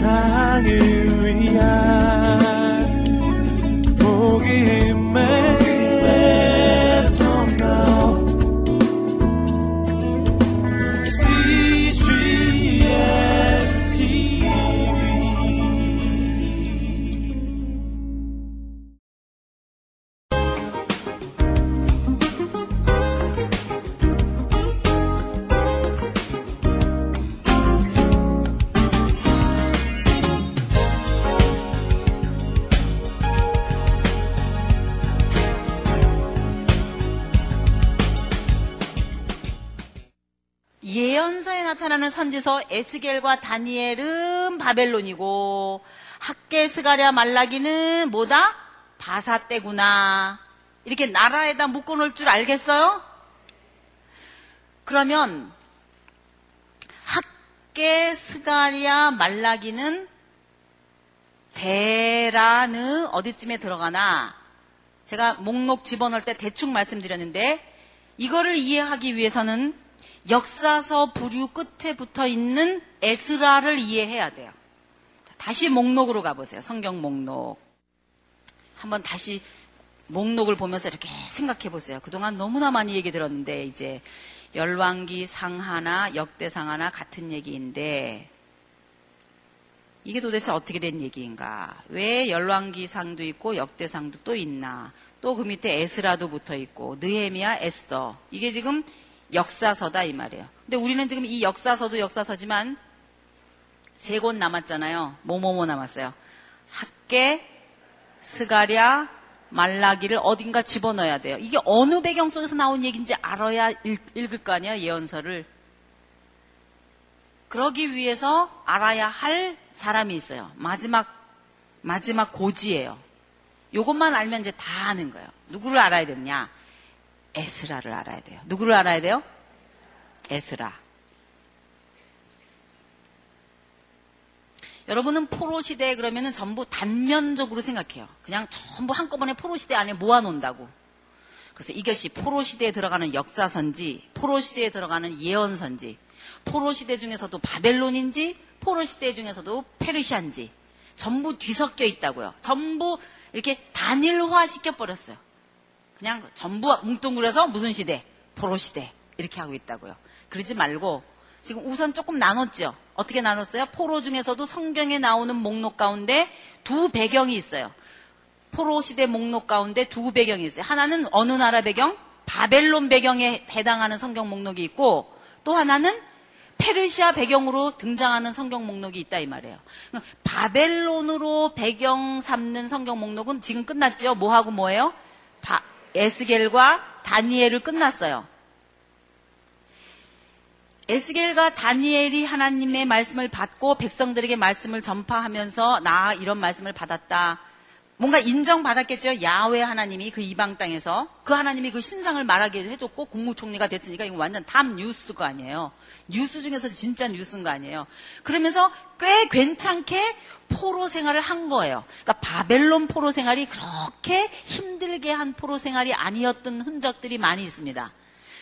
세상을 위한 선지서 에스겔과 다니엘은 바벨론이고 학계 스가랴 말라기는 뭐다? 바사 때구나. 이렇게 나라에다 묶어 놓을 줄 알겠어요? 그러면 학계 스가랴 말라기는 대라는 어디쯤에 들어가나 제가 목록 집어넣을 때 대충 말씀드렸는데 이거를 이해하기 위해서는 역사서 부류 끝에 붙어 있는 에스라를 이해해야 돼요. 다시 목록으로 가보세요. 성경 목록. 한번 다시 목록을 보면서 이렇게 생각해 보세요. 그동안 너무나 많이 얘기 들었는데 이제 열왕기 상하나 역대상하나 같은 얘기인데 이게 도대체 어떻게 된 얘기인가? 왜 열왕기상도 있고 역대상도 또 있나? 또 그 밑에 에스라도 붙어 있고 느헤미야, 에스더. 이게 지금 역사서다 이 말이에요. 근데 우리는 지금 이 역사서도 역사서지만 세 곳 남았잖아요. 뭐뭐뭐 남았어요. 학계, 스가랴, 말라기를 어딘가 집어넣어야 돼요. 이게 어느 배경 속에서 나온 얘기인지 알아야 읽, 읽을 거 아니에요. 예언서를. 그러기 위해서 알아야 할 사람이 있어요. 마지막 마지막 고지예요. 요것만 알면 이제 다 아는 거예요. 누구를 알아야 되느냐? 에스라를 알아야 돼요. 누구를 알아야 돼요? 에스라. 여러분은 포로 시대 그러면은 전부 단면적으로 생각해요. 그냥 전부 한꺼번에 포로 시대 안에 모아 놓는다고. 그래서 이것이 포로 시대에 들어가는 역사선지, 포로 시대에 들어가는 예언선지, 포로 시대 중에서도 바벨론인지, 포로 시대 중에서도 페르시안지, 전부 뒤섞여 있다고요. 전부 이렇게 단일화 시켜버렸어요. 그냥 전부 뭉뚱그려서 무슨 시대? 포로 시대. 이렇게 하고 있다고요. 그러지 말고 지금 우선 조금 나눴죠. 어떻게 나눴어요? 포로 중에서도 성경에 나오는 목록 가운데 두 배경이 있어요. 포로 시대 목록 가운데 두 배경이 있어요. 하나는 어느 나라 배경? 바벨론 배경에 해당하는 성경 목록이 있고 또 하나는 페르시아 배경으로 등장하는 성경 목록이 있다 이 말이에요. 바벨론으로 배경 삼는 성경 목록은 지금 끝났죠. 뭐하고 뭐예요? 바, 에스겔과 다니엘을 끝났어요. 에스겔과 다니엘이 하나님의 말씀을 받고 백성들에게 말씀을 전파하면서 나 이런 말씀을 받았다. 뭔가 인정받았겠죠. 야훼 하나님이 그 이방 땅에서 그 하나님이 그 신상을 말하게 해줬고 국무총리가 됐으니까 이거 완전 탑 뉴스가 아니에요. 뉴스 중에서 진짜 뉴스인 거 아니에요. 그러면서 꽤 괜찮게 포로 생활을 한 거예요. 그러니까 바벨론 포로 생활이 그렇게 힘들게 한 포로 생활이 아니었던 흔적들이 많이 있습니다.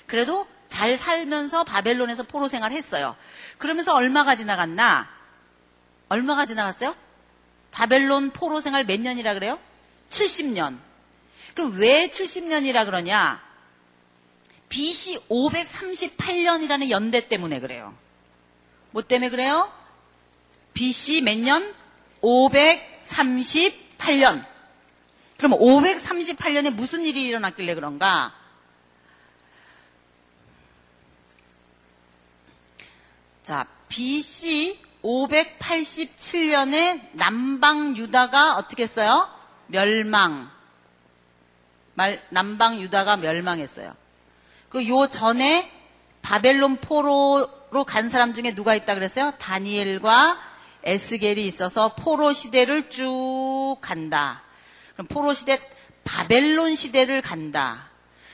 그래도 잘 살면서 바벨론에서 포로 생활을 했어요. 그러면서 얼마가 지나갔나? 얼마가 지나갔어요? 바벨론 포로 생활 몇 년이라 그래요? 70년. 그럼 왜 70년이라 그러냐? BC 538년이라는 연대 때문에 그래요. 뭐 때문에 그래요? BC 몇 년? 538년. 그럼 538년에 무슨 일이 일어났길래 그런가? 자, BC 587년에 남방 유다가 어떻게 했어요? 멸망. 말, 남방 유다가 멸망했어요. 그요 전에 바벨론 포로로 간 사람 중에 누가 있다 그랬어요? 다니엘과 에스겔이 있어서 포로 시대를 쭉 간다. 그럼 포로 시대, 바벨론 시대를 간다.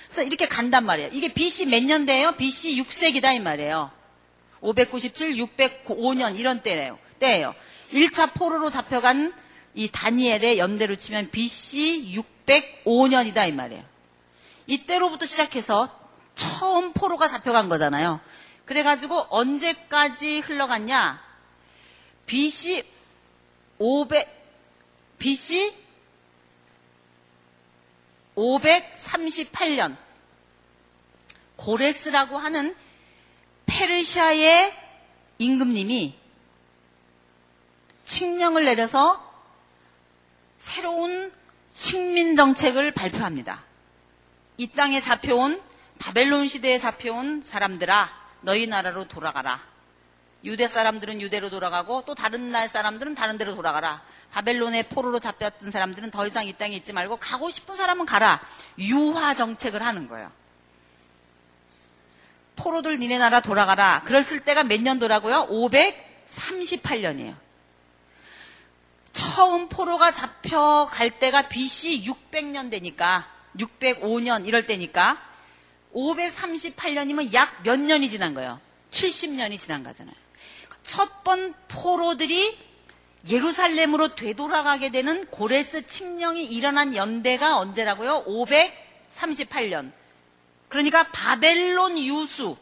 그래서 이렇게 간단 말이에요. 이게 BC 몇 년대예요? BC 6세기다 이 말이에요. 597, 605년 이런 때예요. 때예요. 1차 포로로 잡혀간 이 다니엘의 연대로 치면 BC 605년이다 이 말이에요. 이때로부터 시작해서 처음 포로가 잡혀간 거잖아요. 그래가지고 언제까지 흘러갔냐? BC 500 BC 538년 고레스라고 하는 페르시아의 임금님이 칙령을 내려서 새로운 식민 정책을 발표합니다. 이 땅에 잡혀온 바벨론 시대에 잡혀온 사람들아 너희 나라로 돌아가라. 유대 사람들은 유대로 돌아가고 또 다른 나라 사람들은 다른 데로 돌아가라. 바벨론의 포로로 잡혔던 사람들은 더 이상 이 땅에 있지 말고 가고 싶은 사람은 가라. 유화 정책을 하는 거예요. 포로들 니네 나라 돌아가라. 그랬을 때가 몇 년도라고요? 538년이에요. 처음 포로가 잡혀갈 때가 BC 600년 되니까 605년 이럴 때니까 538년이면 약 몇 년이 지난 거예요? 70년이 지난 거잖아요. 첫 번 포로들이 예루살렘으로 되돌아가게 되는 고레스 칙령이 일어난 연대가 언제라고요? 538년. 그러니까 바벨론 유수,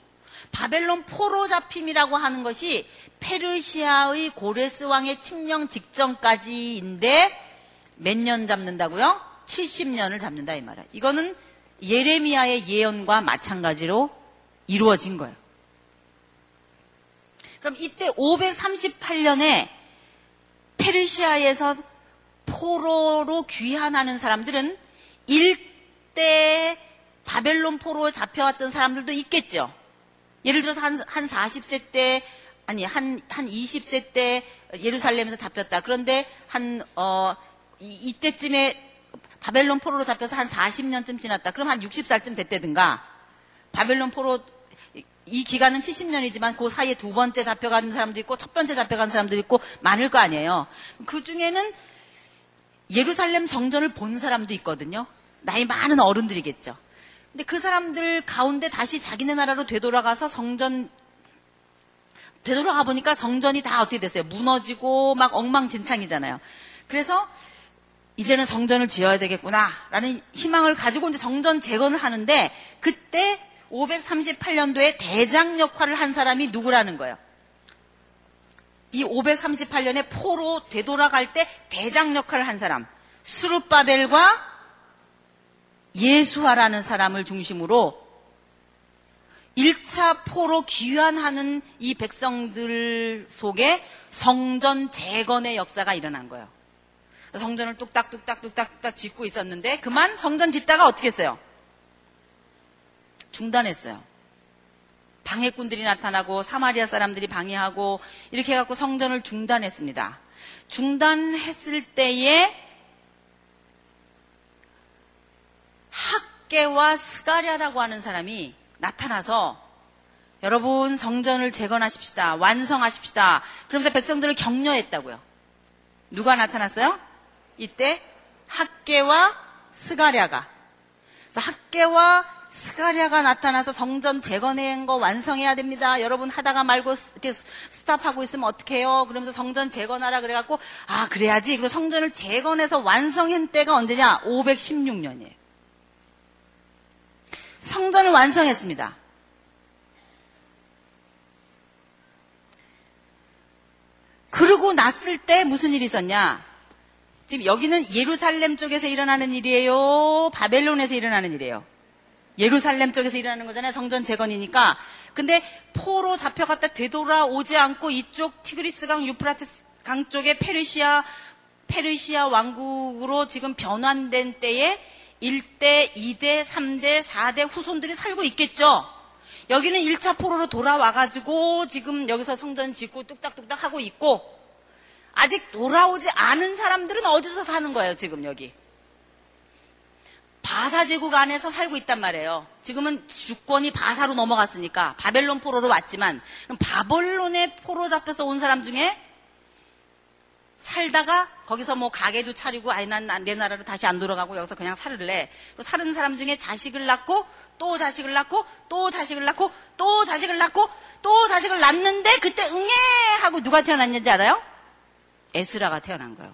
바벨론 포로 잡힘이라고 하는 것이 페르시아의 고레스 왕의 칙령 직전까지인데 몇 년 잡는다고요? 70년을 잡는다 이 말이야. 이거는 예레미야의 예언과 마찬가지로 이루어진 거예요. 그럼 이때 538년에 페르시아에서 포로로 귀환하는 사람들은 일대 바벨론 포로 잡혀왔던 사람들도 있겠죠. 예를 들어서 한, 한 40세 때, 아니, 한, 한 20세 때 예루살렘에서 잡혔다. 그런데 한, 어, 이, 이때쯤에 바벨론 포로로 잡혀서 한 40년쯤 지났다. 그럼 한 60살쯤 됐다든가. 바벨론 포로 이 기간은 70년이지만 그 사이에 두 번째 잡혀가는 사람도 있고 첫 번째 잡혀가는 사람도 있고 많을 거 아니에요. 그 중에는 예루살렘 정전을 본 사람도 있거든요. 나이 많은 어른들이겠죠. 근데 그 사람들 가운데 다시 자기네 나라로 되돌아가서 성전 되돌아가 보니까 성전이 다 어떻게 됐어요? 무너지고 막 엉망진창이잖아요. 그래서 이제는 성전을 지어야 되겠구나라는 희망을 가지고 이제 성전 재건을 하는데 그때 538년도에 대장 역할을 한 사람이 누구라는 거예요. 이 538년에 포로 되돌아갈 때 대장 역할을 한 사람 수르바벨과 예수아라는 사람을 중심으로 1차 포로 귀환하는 이 백성들 속에 성전 재건의 역사가 일어난 거예요. 성전을 뚝딱뚝딱뚝딱뚝딱 짓고 있었는데 그만 성전 짓다가 어떻게 했어요? 중단했어요. 방해꾼들이 나타나고 사마리아 사람들이 방해하고 이렇게 해갖고 성전을 중단했습니다. 중단했을 때에 학계와 스가랴라고 하는 사람이 나타나서 여러분 성전을 재건하십시다. 완성하십시다. 그러면서 백성들을 격려했다고요. 누가 나타났어요? 이때 학계와 스가랴가. 그래서 학계와 스가랴가 나타나서 성전 재건한 거 완성해야 됩니다. 여러분 하다가 말고 이렇게 스탑하고 있으면 어떡해요? 그러면서 성전 재건하라 그래갖고 아 그래야지. 그리고 성전을 재건해서 완성한 때가 언제냐? 516년이에요. 성전을 완성했습니다. 그러고 났을 때 무슨 일이 있었냐? 지금 여기는 예루살렘 쪽에서 일어나는 일이에요? 바벨론에서 일어나는 일이에요? 예루살렘 쪽에서 일어나는 거잖아요. 성전 재건이니까. 근데 포로 잡혀갔다 되돌아오지 않고 이쪽 티그리스강 유프라테스 강 쪽에 페르시아 페르시아 왕국으로 지금 변환된 때에 1대, 2대, 3대, 4대 후손들이 살고 있겠죠. 여기는 1차 포로로 돌아와가지고 지금 여기서 성전 짓고 뚝딱뚝딱 하고 있고 아직 돌아오지 않은 사람들은 어디서 사는 거예요, 지금 여기? 바사 제국 안에서 살고 있단 말이에요. 지금은 주권이 바사로 넘어갔으니까 바벨론 포로로 왔지만 바벨론의 포로 잡혀서 온 사람 중에 살다가 거기서 뭐 가게도 차리고 아이 난내 나라로 다시 안 돌아가고 여기서 그냥 살을래. 그리고 사는 사람 중에 자식을 낳고 또 자식을 낳고 또 자식을 낳고 또 자식을 낳고 또 자식을 낳는데 그때 응애 하고 누가 태어났는지 알아요? 에스라가 태어난 거예요.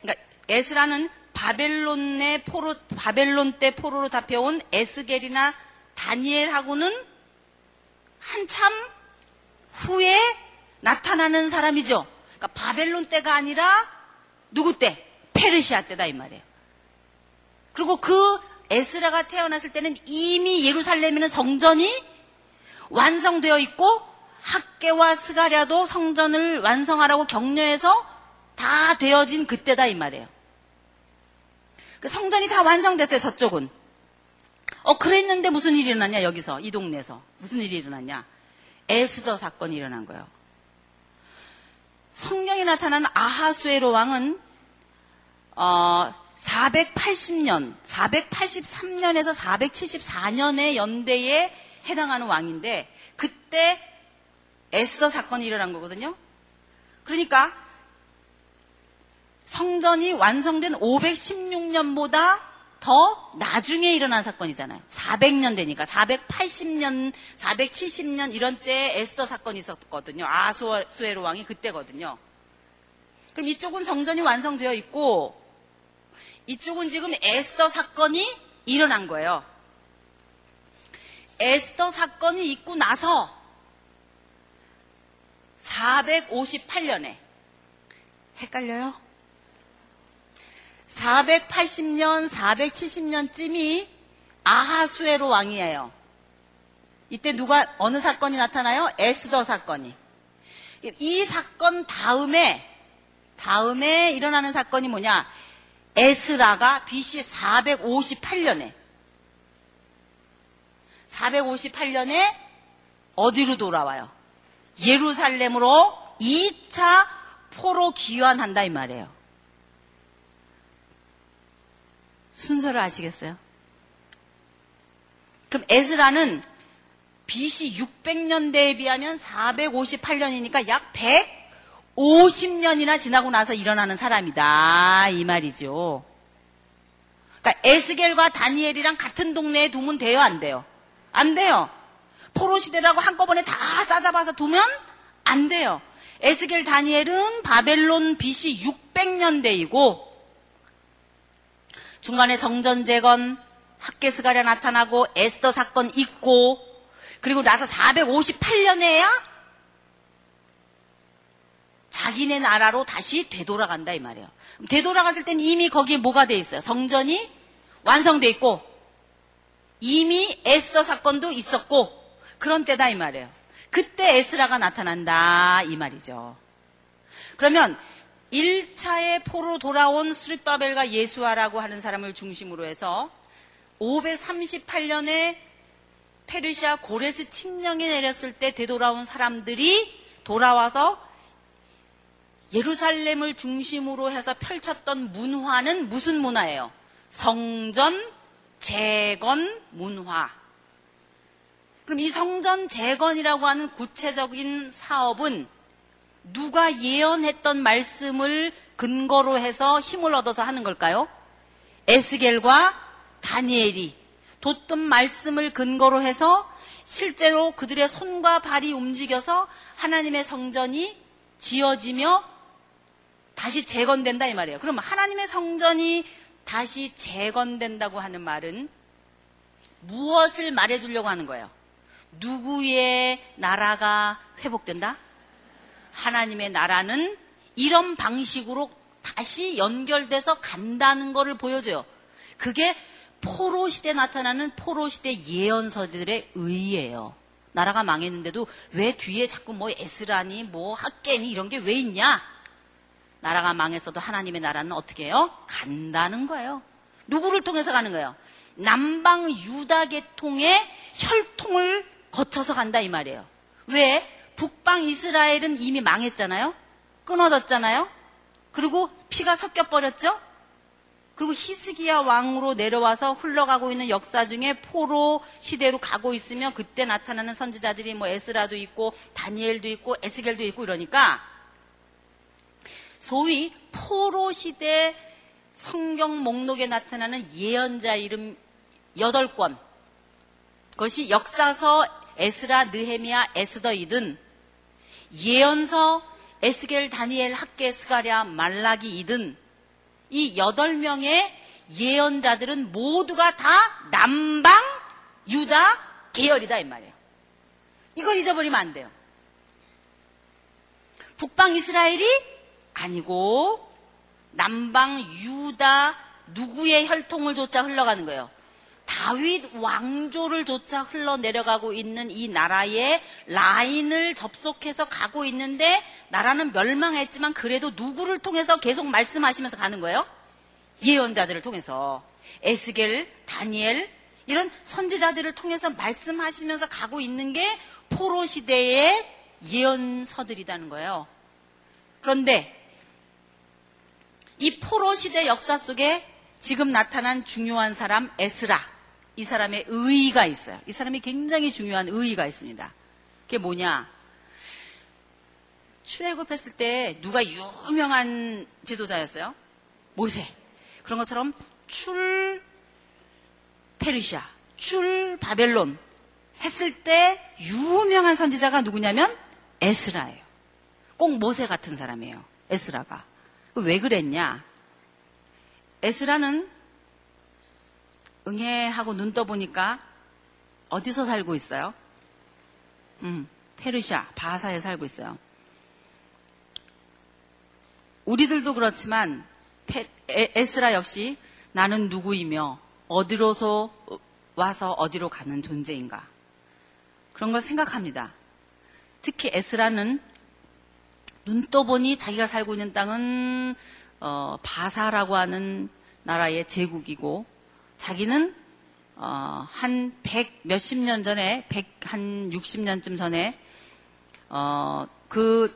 그러니까 에스라는 바벨론의 포로 바벨론 때 포로로 잡혀온 에스겔이나 다니엘하고는 한참 후에 나타나는 사람이죠. 그러니까 바벨론 때가 아니라 누구 때? 페르시아 때다 이 말이에요. 그리고 그 에스라가 태어났을 때는 이미 예루살렘에는 성전이 완성되어 있고 학계와 스가랴도 성전을 완성하라고 격려해서 다 되어진 그때다 이 말이에요. 그 성전이 다 완성됐어요 저쪽은. 어 그랬는데 무슨 일이 일어났냐 여기서 이 동네에서 무슨 일이 일어났냐? 에스더 사건이 일어난 거예요. 성경에 나타나는 아하수에로 왕은 어, 480년, 483년에서 474년의 연대에 해당하는 왕인데 그때 에스더 사건이 일어난 거거든요. 그러니까 성전이 완성된 516년보다 더 나중에 일어난 사건이잖아요. 400년 되니까 480년, 470년 이런 때 에스더 사건이 있었거든요. 아수에로 왕이 그때거든요. 그럼 이쪽은 성전이 완성되어 있고 이쪽은 지금 에스더 사건이 일어난 거예요. 에스더 사건이 있고 나서 458년에 헷갈려요? 480년, 470년쯤이 아하수에로 왕이에요. 이때 누가 어느 사건이 나타나요? 에스더 사건이. 이 사건 다음에 다음에 일어나는 사건이 뭐냐? 에스라가 BC 458년에 458년에 어디로 돌아와요? 예루살렘으로 2차 포로 귀환한다 이 말이에요. 순서를 아시겠어요? 그럼 에스라는 BC 600년대에 비하면 458년이니까 약 150년이나 지나고 나서 일어나는 사람이다. 이 말이죠. 그러니까 에스겔과 다니엘이랑 같은 동네에 두면 돼요? 안 돼요? 안 돼요. 포로 시대라고 한꺼번에 다 싸잡아서 두면 안 돼요. 에스겔 다니엘은 바벨론 BC 600년대이고 중간에 성전 재건, 학계스가랴 나타나고 에스더 사건 있고 그리고 나서 458년에야 자기네 나라로 다시 되돌아간다 이 말이에요. 되돌아갔을 때는 이미 거기에 뭐가 돼 있어요? 성전이 완성돼 있고 이미 에스더 사건도 있었고 그런 때다 이 말이에요. 그때 에스라가 나타난다 이 말이죠. 그러면 1차의 포로 돌아온 수립바벨과 예수아라고 하는 사람을 중심으로 해서 538년에 페르시아 고레스 칙령이 내렸을 때 되돌아온 사람들이 돌아와서 예루살렘을 중심으로 해서 펼쳤던 문화는 무슨 문화예요? 성전 재건 문화. 그럼 이 성전 재건이라고 하는 구체적인 사업은 누가 예언했던 말씀을 근거로 해서 힘을 얻어서 하는 걸까요? 에스겔과 다니엘이 뒀던 말씀을 근거로 해서 실제로 그들의 손과 발이 움직여서 하나님의 성전이 지어지며 다시 재건된다 이 말이에요. 그럼 하나님의 성전이 다시 재건된다고 하는 말은 무엇을 말해주려고 하는 거예요? 누구의 나라가 회복된다? 하나님의 나라는 이런 방식으로 다시 연결돼서 간다는 것을 보여줘요. 그게 포로 시대 나타나는 포로 시대 예언서들의 의예요. 나라가 망했는데도 왜 뒤에 자꾸 뭐 에스라니 뭐 학계니 이런 게 왜 있냐? 나라가 망했어도 하나님의 나라는 어떻게 해요? 간다는 거예요. 누구를 통해서 가는 거예요? 남방 유다 계통의 혈통을 거쳐서 간다 이 말이에요. 왜? 북방 이스라엘은 이미 망했잖아요. 끊어졌잖아요. 그리고 피가 섞여 버렸죠. 그리고 히스기야 왕으로 내려와서 흘러가고 있는 역사 중에 포로 시대로 가고 있으면 그때 나타나는 선지자들이 뭐 에스라도 있고 다니엘도 있고 에스겔도 있고 이러니까 소위 포로 시대 성경 목록에 나타나는 예언자 이름 8권 그것이 역사서 에스라 느헤미야 에스더이든 예언서 에스겔 다니엘 학계 스가랴 말라기 이든 이 여덟 명의 예언자들은 모두가 다 남방 유다 계열이다 이 말이에요. 이걸 잊어버리면 안 돼요. 북방 이스라엘이 아니고 남방 유다 누구의 혈통을 조차 흘러가는 거예요. 다윗 왕조를 조차 흘러 내려가고 있는 이 나라의 라인을 접속해서 가고 있는데 나라는 멸망했지만 그래도 누구를 통해서 계속 말씀하시면서 가는 거예요? 예언자들을 통해서 에스겔, 다니엘 이런 선지자들을 통해서 말씀하시면서 가고 있는 게 포로 시대의 예언서들이라는 거예요. 그런데 이 포로 시대 역사 속에 지금 나타난 중요한 사람 에스라 이 사람의 의의가 있어요. 이 사람이 굉장히 중요한 의의가 있습니다. 그게 뭐냐? 출애굽했을 때 누가 유명한 지도자였어요? 모세. 그런 것처럼 출 페르시아, 출 바벨론 했을 때 유명한 선지자가 누구냐면 에스라예요. 꼭 모세 같은 사람이에요. 에스라가. 왜 그랬냐? 에스라는 응애하고 눈 떠보니까 어디서 살고 있어요? 음, 페르시아, 바사에 살고 있어요. 우리들도 그렇지만 페, 에, 에스라 역시 나는 누구이며 어디로서 와서 어디로 가는 존재인가 그런 걸 생각합니다. 특히 에스라는 눈 떠보니 자기가 살고 있는 땅은 어, 바사라고 하는 나라의 제국이고 자기는 어, 한 백 몇십 년 전에, 백 한 육십 년쯤 전에 어, 그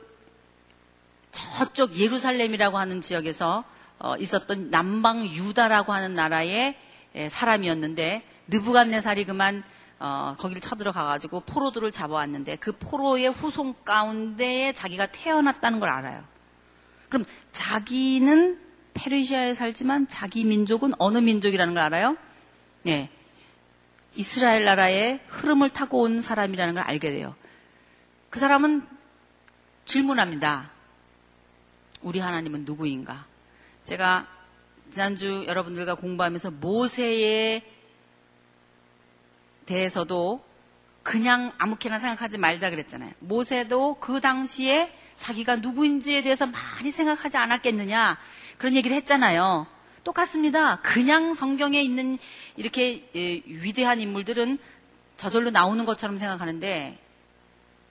저쪽 예루살렘이라고 하는 지역에서 어, 있었던 남방 유다라고 하는 나라의 예, 사람이었는데 느부갓네살이 그만 어, 거기를 쳐들어가 가지고 포로들을 잡아왔는데 그 포로의 후손 가운데에 자기가 태어났다는 걸 알아요. 그럼 자기는 페르시아에 살지만 자기 민족은 어느 민족이라는 걸 알아요? 예. 이스라엘 나라의 흐름을 타고 온 사람이라는 걸 알게 돼요. 그 사람은 질문합니다. 우리 하나님은 누구인가? 제가 지난주 여러분들과 공부하면서 모세에 대해서도 그냥 아무렇게나 생각하지 말자 그랬잖아요. 모세도 그 당시에 자기가 누구인지에 대해서 많이 생각하지 않았겠느냐 그런 얘기를 했잖아요. 똑같습니다. 그냥 성경에 있는 이렇게 예, 위대한 인물들은 저절로 나오는 것처럼 생각하는데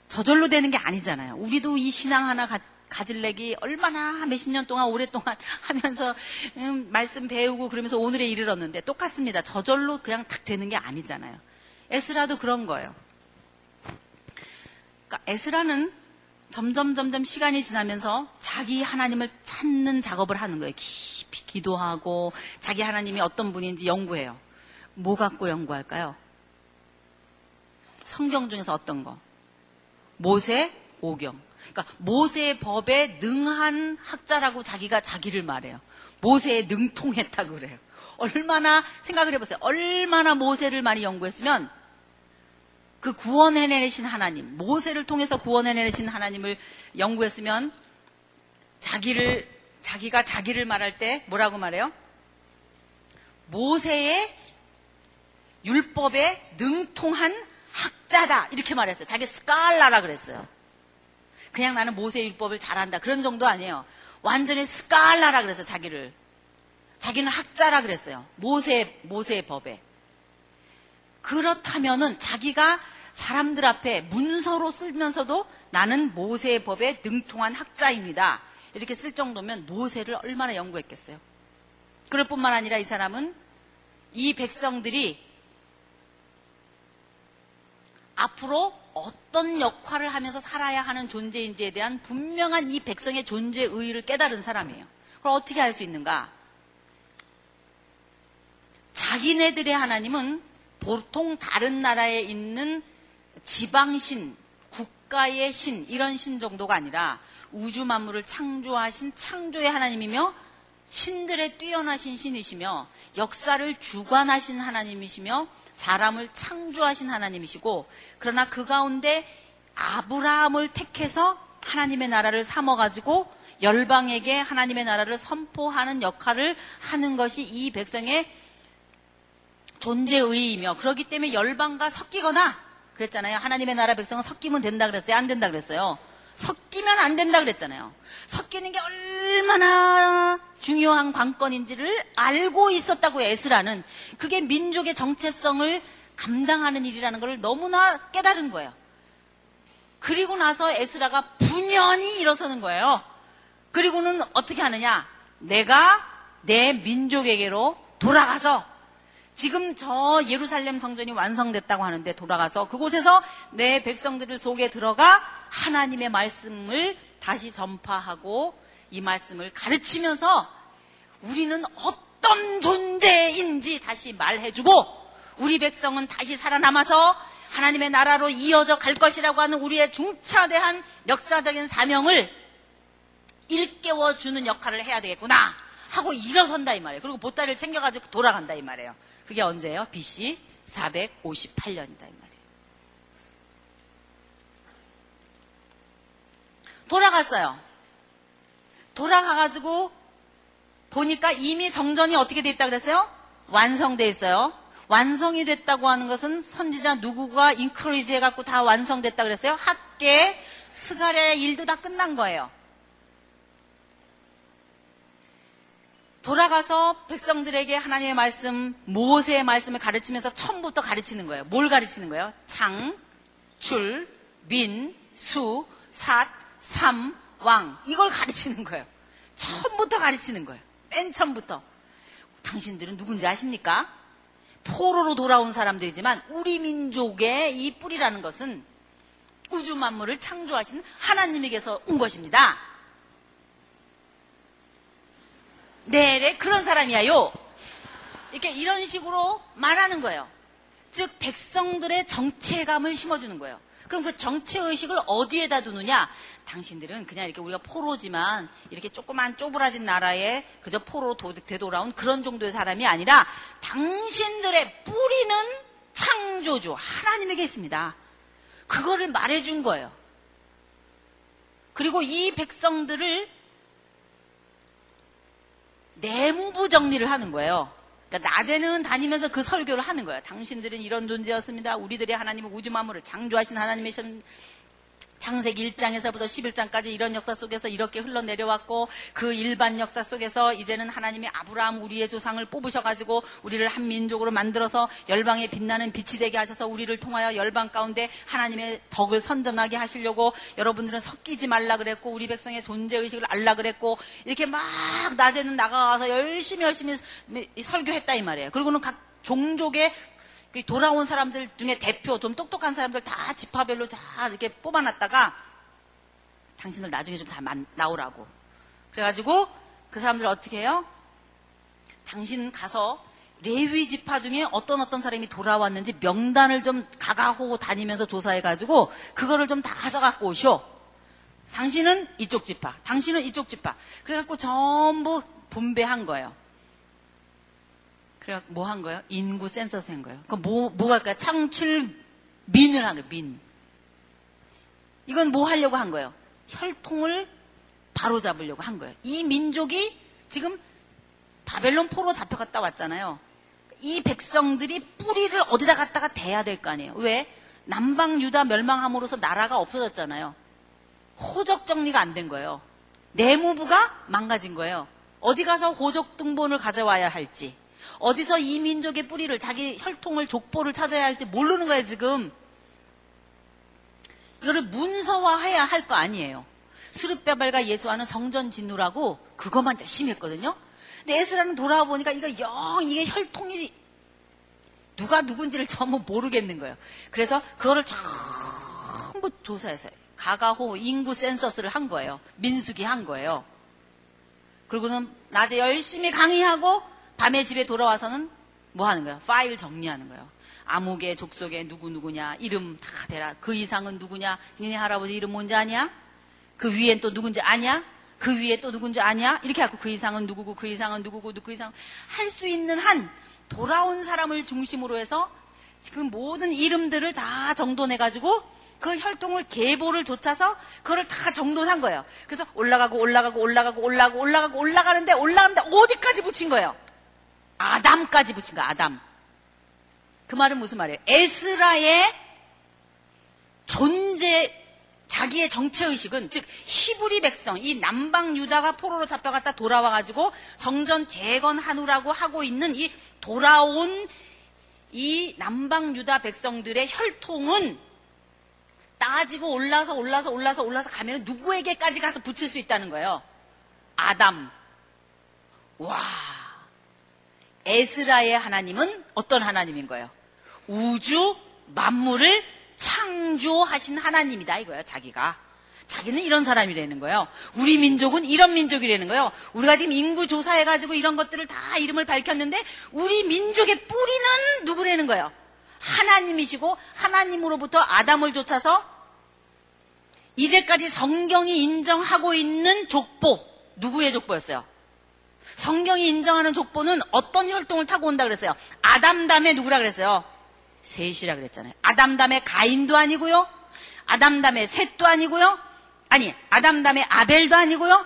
저절로 되는 게 아니잖아요. 우리도 이 신앙 하나 가, 가질래기 얼마나 몇십 년 동안 오랫동안 하면서 음, 말씀 배우고 그러면서 오늘에 이르렀는데 똑같습니다. 저절로 그냥 딱 되는 게 아니잖아요. 에스라도 그런 거예요. 그러니까 에스라는 점점 점점 시간이 지나면서 자기 하나님을 찾는 작업을 하는 거예요. 깊이 기도하고 자기 하나님이 어떤 분인지 연구해요. 뭐 갖고 연구할까요? 성경 중에서 어떤 거? 모세, 오경. 그러니까 모세의 법에 능한 학자라고 자기가 자기를 말해요. 모세에 능통했다고 그래요. 얼마나 생각을 해보세요. 얼마나 모세를 많이 연구했으면 그 구원해내신 하나님, 모세를 통해서 구원해내신 하나님을 연구했으면 자기를, 자기가 자기를 말할 때 뭐라고 말해요? 모세의 율법에 능통한 학자다. 이렇게 말했어요. 자기 스칼라라 그랬어요. 그냥 나는 모세 율법을 잘한다. 그런 정도 아니에요. 완전히 스칼라라 그랬어요. 자기를. 자기는 학자라 그랬어요. 모세, 모세의 법에. 그렇다면은 자기가 사람들 앞에 문서로 쓰면서도 나는 모세의 법에 능통한 학자입니다. 이렇게 쓸 정도면 모세를 얼마나 연구했겠어요. 그럴 뿐만 아니라 이 사람은 이 백성들이 앞으로 어떤 역할을 하면서 살아야 하는 존재인지에 대한 분명한 이 백성의 존재 의의를 깨달은 사람이에요. 그럼 어떻게 할 수 있는가? 자기네들의 하나님은 보통 다른 나라에 있는 지방신, 국가의 신, 이런 신 정도가 아니라 우주 만물을 창조하신 창조의 하나님이며 신들의 뛰어나신 신이시며 역사를 주관하신 하나님이시며 사람을 창조하신 하나님이시고 그러나 그 가운데 아브라함을 택해서 하나님의 나라를 삼아가지고 열방에게 하나님의 나라를 선포하는 역할을 하는 것이 이 백성의 존재의이며 그렇기 때문에 열방과 섞이거나 그랬잖아요. 하나님의 나라 백성은 섞이면 된다 그랬어요. 안 된다 그랬어요. 섞이면 안 된다 그랬잖아요. 섞이는 게 얼마나 중요한 관건인지를 알고 있었다고 에스라는 그게 민족의 정체성을 감당하는 일이라는 걸 너무나 깨달은 거예요. 그리고 나서 에스라가 분연히 일어서는 거예요. 그리고는 어떻게 하느냐? 내가 내 민족에게로 돌아가서 지금 저 예루살렘 성전이 완성됐다고 하는데 돌아가서 그곳에서 내 백성들을 속에 들어가 하나님의 말씀을 다시 전파하고 이 말씀을 가르치면서 우리는 어떤 존재인지 다시 말해주고 우리 백성은 다시 살아남아서 하나님의 나라로 이어져 갈 것이라고 하는 우리의 중차대한 역사적인 사명을 일깨워주는 역할을 해야 되겠구나 하고 일어선다 이 말이에요. 그리고 보따리를 챙겨가지고 돌아간다 이 말이에요. 그게 언제예요? BC 458년이다 이 말이에요. 돌아갔어요. 돌아가가지고 보니까 이미 성전이 어떻게 돼 있다 그랬어요? 완성돼 있어요. 완성이 됐다고 하는 것은 선지자 누구가 인크리즈 해갖고 다 완성됐다 그랬어요? 학계, 스가랴의 일도 다 끝난 거예요. 돌아가서 백성들에게 하나님의 말씀, 모세의 말씀을 가르치면서 처음부터 가르치는 거예요. 뭘 가르치는 거예요? 장, 출, 민, 수, 삿, 삼, 왕. 이걸 가르치는 거예요. 처음부터 가르치는 거예요. 맨 처음부터. 당신들은 누군지 아십니까? 포로로 돌아온 사람들이지만 우리 민족의 이 뿌리라는 것은 우주 만물을 창조하신 하나님에게서 온 것입니다. 네네, 네, 그런 사람이야요. 이렇게 이런 식으로 말하는 거예요. 즉, 백성들의 정체감을 심어주는 거예요. 그럼 그 정체의식을 어디에다 두느냐? 당신들은 그냥 이렇게 우리가 포로지만 이렇게 조그만 쪼그라진 나라에 그저 포로로 되돌아온 그런 정도의 사람이 아니라 당신들의 뿌리는 창조주 하나님에게 있습니다. 그거를 말해준 거예요. 그리고 이 백성들을 내무부 정리를 하는 거예요. 그러니까 낮에는 다니면서 그 설교를 하는 거예요. 당신들은 이런 존재였습니다. 우리들의 하나님은 우주 만물을 창조하신 하나님의 창세기 1장에서부터 11장까지 이런 역사 속에서 이렇게 흘러내려왔고 그 일반 역사 속에서 이제는 하나님이 아브라함 우리의 조상을 뽑으셔가지고 우리를 한 민족으로 만들어서 열방에 빛나는 빛이 되게 하셔서 우리를 통하여 열방 가운데 하나님의 덕을 선전하게 하시려고 여러분들은 섞이지 말라 그랬고 우리 백성의 존재 의식을 알라 그랬고 이렇게 막 낮에는 나가서 열심히 열심히 설교했다 이 말이에요. 그리고는 각 종족의 그 돌아온 사람들 중에 대표, 좀 똑똑한 사람들 다 지파별로 다 이렇게 뽑아놨다가 당신들 나중에 좀 다 나오라고. 그래가지고 그 사람들 어떻게 해요? 당신 가서 레위 지파 중에 어떤 어떤 사람이 돌아왔는지 명단을 좀 가가호 다니면서 조사해가지고 그거를 좀 다 가져갖고 오쇼. 당신은 이쪽 지파, 당신은 이쪽 지파. 그래갖고 전부 분배한 거예요. 그래 뭐 한 거예요? 인구 센서스 한 거예요. 그럼 뭐, 뭐 할까요? 창출 민을 한 거예요, 민. 이건 뭐 하려고 한 거예요? 혈통을 바로 잡으려고 한 거예요. 이 민족이 지금 바벨론 포로 잡혀갔다 왔잖아요. 이 백성들이 뿌리를 어디다 갖다가 대야 될 거 아니에요. 왜? 남방 유다 멸망함으로써 나라가 없어졌잖아요. 호적 정리가 안 된 거예요. 내무부가 망가진 거예요. 어디 가서 호적 등본을 가져와야 할지. 어디서 이 민족의 뿌리를 자기 혈통을 족보를 찾아야 할지 모르는 거예요 지금. 이거를 문서화해야 할 거 아니에요. 스룹베발과 예수와는 성전 진누라고 그것만 열심히 했거든요. 근데 에스라는 돌아와 보니까 이거 영 이게 혈통이 누가 누군지를 전부 모르겠는 거예요. 그래서 그거를 전부 조사해서 가가호 인구 센서스를 한 거예요. 민수기 한 거예요. 그리고는 낮에 열심히 강의하고 밤에 집에 돌아와서는 뭐 하는 거야? 파일 정리하는 거예요. 아무개 족속에 누구 누구냐 이름 다 대라. 그 이상은 누구냐? 니네 할아버지 이름 뭔지 아냐? 그 위엔 또 누군지 아냐? 그 위에 또 누군지 아냐? 이렇게 하고 그 이상은 누구고 그 이상은 누구고 그 이상 할 수 있는 한 돌아온 사람을 중심으로 해서 지금 모든 이름들을 다 정돈해 가지고 그 혈통을 계보를 좇아서 그걸 다 정돈한 거예요. 그래서 올라가고 올라가고 올라가고 올라가고 올라가는데 올라가는데 어디까지 붙인 거예요? 아담까지 붙인 거야, 아담. 그 말은 무슨 말이에요? 에스라의 존재 자기의 정체 의식은 즉 히브리 백성 이 남방 유다가 포로로 잡혀갔다 돌아와 가지고 성전 재건하누라고 하고 있는 이 돌아온 이 남방 유다 백성들의 혈통은 따지고 올라서 올라서 올라서 올라서 가면 누구에게까지 가서 붙일 수 있다는 거예요. 아담. 와. 에스라의 하나님은 어떤 하나님인 거예요? 우주 만물을 창조하신 하나님이다 이거예요, 자기가. 자기는 이런 사람이라는 거예요. 우리 민족은 이런 민족이라는 거예요. 우리가 지금 인구 조사해가지고 이런 것들을 다 이름을 밝혔는데 우리 민족의 뿌리는 누구라는 거예요. 하나님이시고 하나님으로부터 아담을 쫓아서 이제까지 성경이 인정하고 있는 족보 누구의 족보였어요? 성경이 인정하는 족보는 어떤 혈통을 타고 온다 그랬어요? 아담 다음에 누구라 그랬어요? 셋이라 그랬잖아요. 아담 다음에 가인도 아니고요. 아담 다음에 셋도 아니고요. 아니, 아담 다음에 아벨도 아니고요.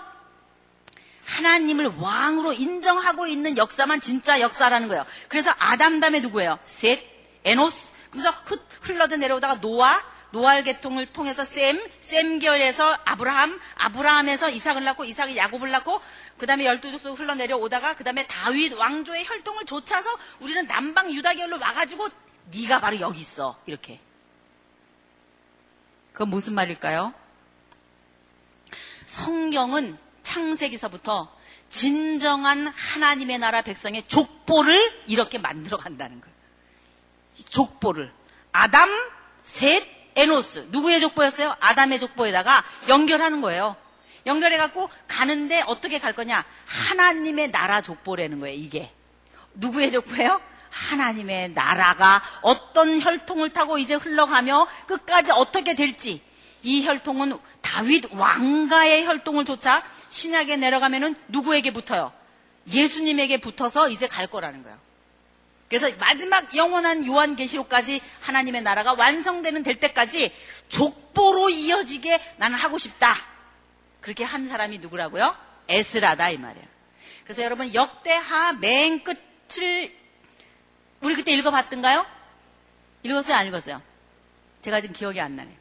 하나님을 왕으로 인정하고 있는 역사만 진짜 역사라는 거예요. 그래서 아담 다음에 누구예요? 셋, 에노스. 그래서 흘러져 내려오다가 노아, 노알 계통을 통해서 셈, 셈결에서 아브라함, 아브라함에서 이삭을 낳고 이삭이 야곱을 낳고 그다음에 열두 족속 흘러내려오다가 그다음에 다윗 왕조의 혈통을 좇아서 우리는 남방 유다 계열로 와 가지고 네가 바로 여기 있어 이렇게. 그건 무슨 말일까요? 성경은 창세기서부터 진정한 하나님의 나라 백성의 족보를 이렇게 만들어 간다는 거예요. 족보를 아담, 셋, 에노스 누구의 족보였어요? 아담의 족보에다가 연결하는 거예요. 연결해갖고 가는데 어떻게 갈 거냐? 하나님의 나라 족보라는 거예요. 이게 누구의 족보예요? 하나님의 나라가 어떤 혈통을 타고 이제 흘러가며 끝까지 어떻게 될지 이 혈통은 다윗 왕가의 혈통을 쫓아 신약에 내려가면은 누구에게 붙어요? 예수님에게 붙어서 이제 갈 거라는 거예요. 그래서 마지막 영원한 요한계시록까지 하나님의 나라가 완성되는 될 때까지 족보로 이어지게 나는 하고 싶다. 그렇게 한 사람이 누구라고요? 에스라다 이 말이에요. 그래서 여러분 역대하 맨 끝을 우리 그때 읽어봤던가요? 읽었어요? 안 읽었어요? 제가 지금 기억이 안 나네요.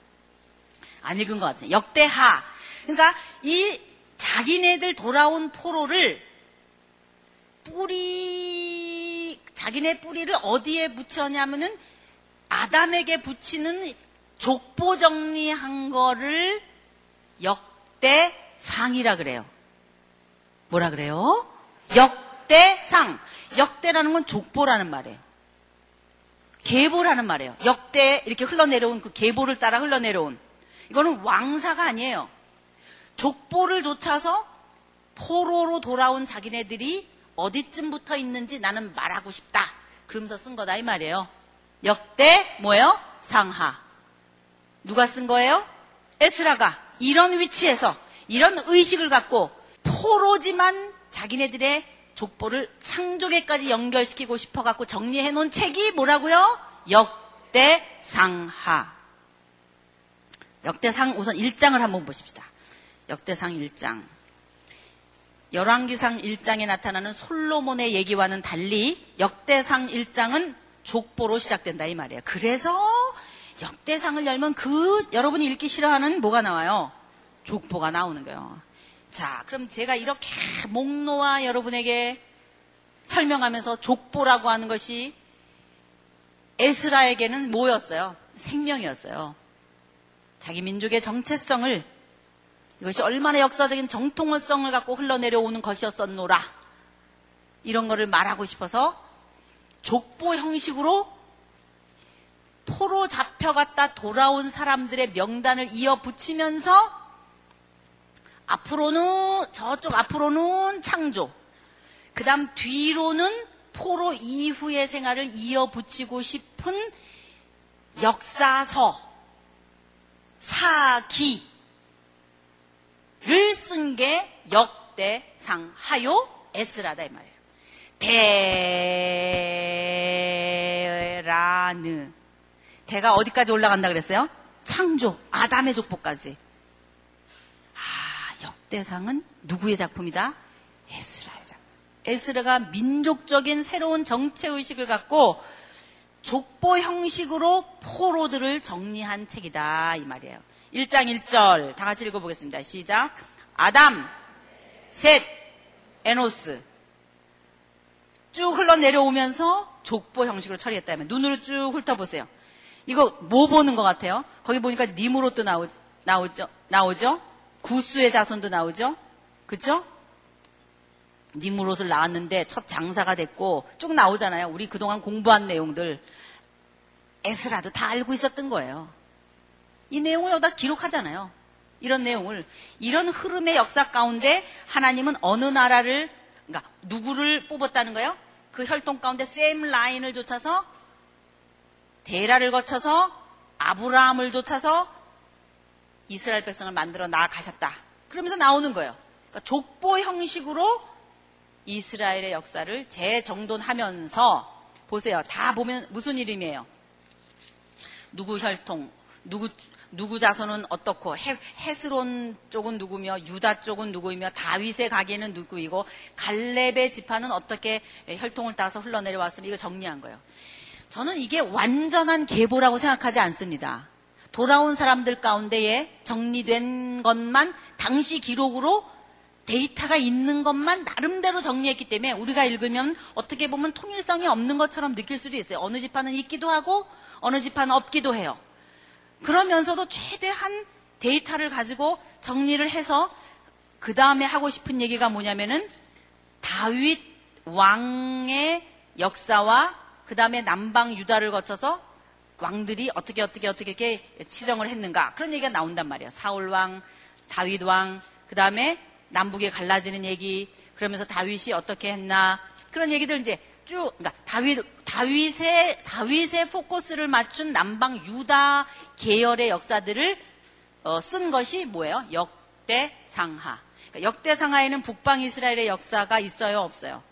안 읽은 것 같아요. 역대하. 그러니까 이 자기네들 돌아온 포로를 뿌리, 자기네 뿌리를 어디에 붙였냐면은 아담에게 붙이는 족보 정리한 거를 역대상이라 그래요. 뭐라 그래요? 역대상. 역대라는 건 족보라는 말이에요. 계보라는 말이에요. 역대 이렇게 흘러내려온 그 계보를 따라 흘러내려온. 이거는 왕사가 아니에요. 족보를 좇아서 포로로 돌아온 자기네들이 어디쯤 붙어 있는지 나는 말하고 싶다. 그러면서 쓴 거다 이 말이에요. 역대 뭐예요? 상하. 누가 쓴 거예요? 에스라가 이런 위치에서 이런 의식을 갖고 포로지만 자기네들의 족보를 창조계까지 연결시키고 싶어 갖고 정리해 놓은 책이 뭐라고요? 역대 상하. 역대상 우선 1장을 한번 보십시다. 역대상 1장. 열왕기상 1장에 나타나는 솔로몬의 얘기와는 달리 역대상 1장은 족보로 시작된다 이 말이에요. 그래서 역대상을 열면 그 여러분이 읽기 싫어하는 뭐가 나와요? 족보가 나오는 거예요. 자, 그럼 제가 이렇게 목놓아 여러분에게 설명하면서 족보라고 하는 것이 에스라에게는 뭐였어요? 생명이었어요. 자기 민족의 정체성을 이것이 얼마나 역사적인 정통성을 갖고 흘러내려오는 것이었었노라. 이런 거를 말하고 싶어서 족보 형식으로 포로 잡혀갔다 돌아온 사람들의 명단을 이어 붙이면서 앞으로는 저쪽 앞으로는 창조 그 다음 뒤로는 포로 이후의 생활을 이어 붙이고 싶은 역사서 사기 를 쓴 게 역대상 하요 에스라다 이 말이에요. 대라느 대가 어디까지 올라간다 그랬어요? 창조 아담의 족보까지. 아 역대상은 누구의 작품이다? 에스라의 작품. 에스라가 민족적인 새로운 정체 의식을 갖고 족보 형식으로 포로들을 정리한 책이다 이 말이에요. 1장 1절 다 같이 읽어보겠습니다. 시작. 아담, 셋, 에노스. 쭉 흘러내려오면서 족보 형식으로 처리했다면 눈으로 쭉 훑어보세요. 이거 뭐 보는 것 같아요? 거기 보니까 니무롯도 나오, 나오죠? 나오죠? 구스의 자손도 나오죠? 그쵸? 니무롯을 낳았는데 첫 장사가 됐고 쭉 나오잖아요. 우리 그동안 공부한 내용들. 에스라도 다 알고 있었던 거예요. 이 내용을 여기다 기록하잖아요. 이런 내용을. 이런 흐름의 역사 가운데 하나님은 어느 나라를, 그러니까 누구를 뽑았다는 거예요? 그 혈통 가운데 셈 라인을 쫓아서 데라를 거쳐서 아브라함을 쫓아서 이스라엘 백성을 만들어 나아가셨다. 그러면서 나오는 거예요. 그러니까 족보 형식으로 이스라엘의 역사를 재정돈하면서 보세요. 다 보면 무슨 이름이에요? 누구 혈통, 누구 누구 자손은 어떻고 해, 헤스론 쪽은 누구며 유다 쪽은 누구이며 다윗의 가게는 누구이고 갈렙의 지파는 어떻게 혈통을 따서 흘러내려왔으면 이거 정리한 거예요. 저는 이게 완전한 계보라고 생각하지 않습니다. 돌아온 사람들 가운데에 정리된 것만 당시 기록으로 데이터가 있는 것만 나름대로 정리했기 때문에 우리가 읽으면 어떻게 보면 통일성이 없는 것처럼 느낄 수도 있어요. 어느 지파는 있기도 하고 어느 지파는 없기도 해요. 그러면서도 최대한 데이터를 가지고 정리를 해서 그 다음에 하고 싶은 얘기가 뭐냐면은 다윗 왕의 역사와 그 다음에 남방 유다를 거쳐서 왕들이 어떻게 어떻게 어떻게 이렇게 치정을 했는가 그런 얘기가 나온단 말이에요. 사울 왕, 다윗 왕, 그 다음에 남북에 갈라지는 얘기, 그러면서 다윗이 어떻게 했나 그런 얘기들 이제 쭉 그러니까 다윗 다윗의 다윗의 포커스를 맞춘 남방 유다 계열의 역사들을 어, 쓴 것이 뭐예요? 역대상하. 그러니까 역대상하에는 북방 이스라엘의 역사가 있어요, 없어요?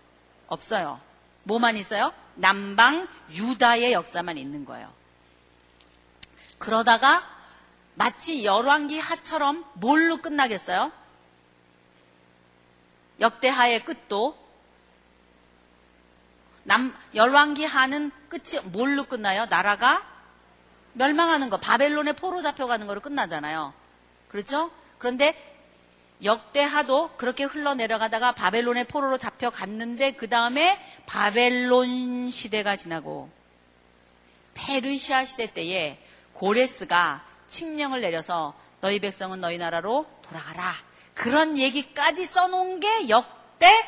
없어요. 뭐만 있어요? 남방 유다의 역사만 있는 거예요. 그러다가 마치 열왕기 하처럼 뭘로 끝나겠어요? 역대하의 끝도 남 열왕기 하는 끝이 뭘로 끝나요? 나라가 멸망하는 거, 바벨론에 포로 잡혀가는 거로 끝나잖아요. 그렇죠? 그런데 역대하도 그렇게 흘러내려가다가 바벨론의 포로로 잡혀갔는데 그 다음에 바벨론 시대가 지나고 페르시아 시대 때에 고레스가 칙령을 내려서 너희 백성은 너희 나라로 돌아가라. 그런 얘기까지 써놓은 게 역대하예요.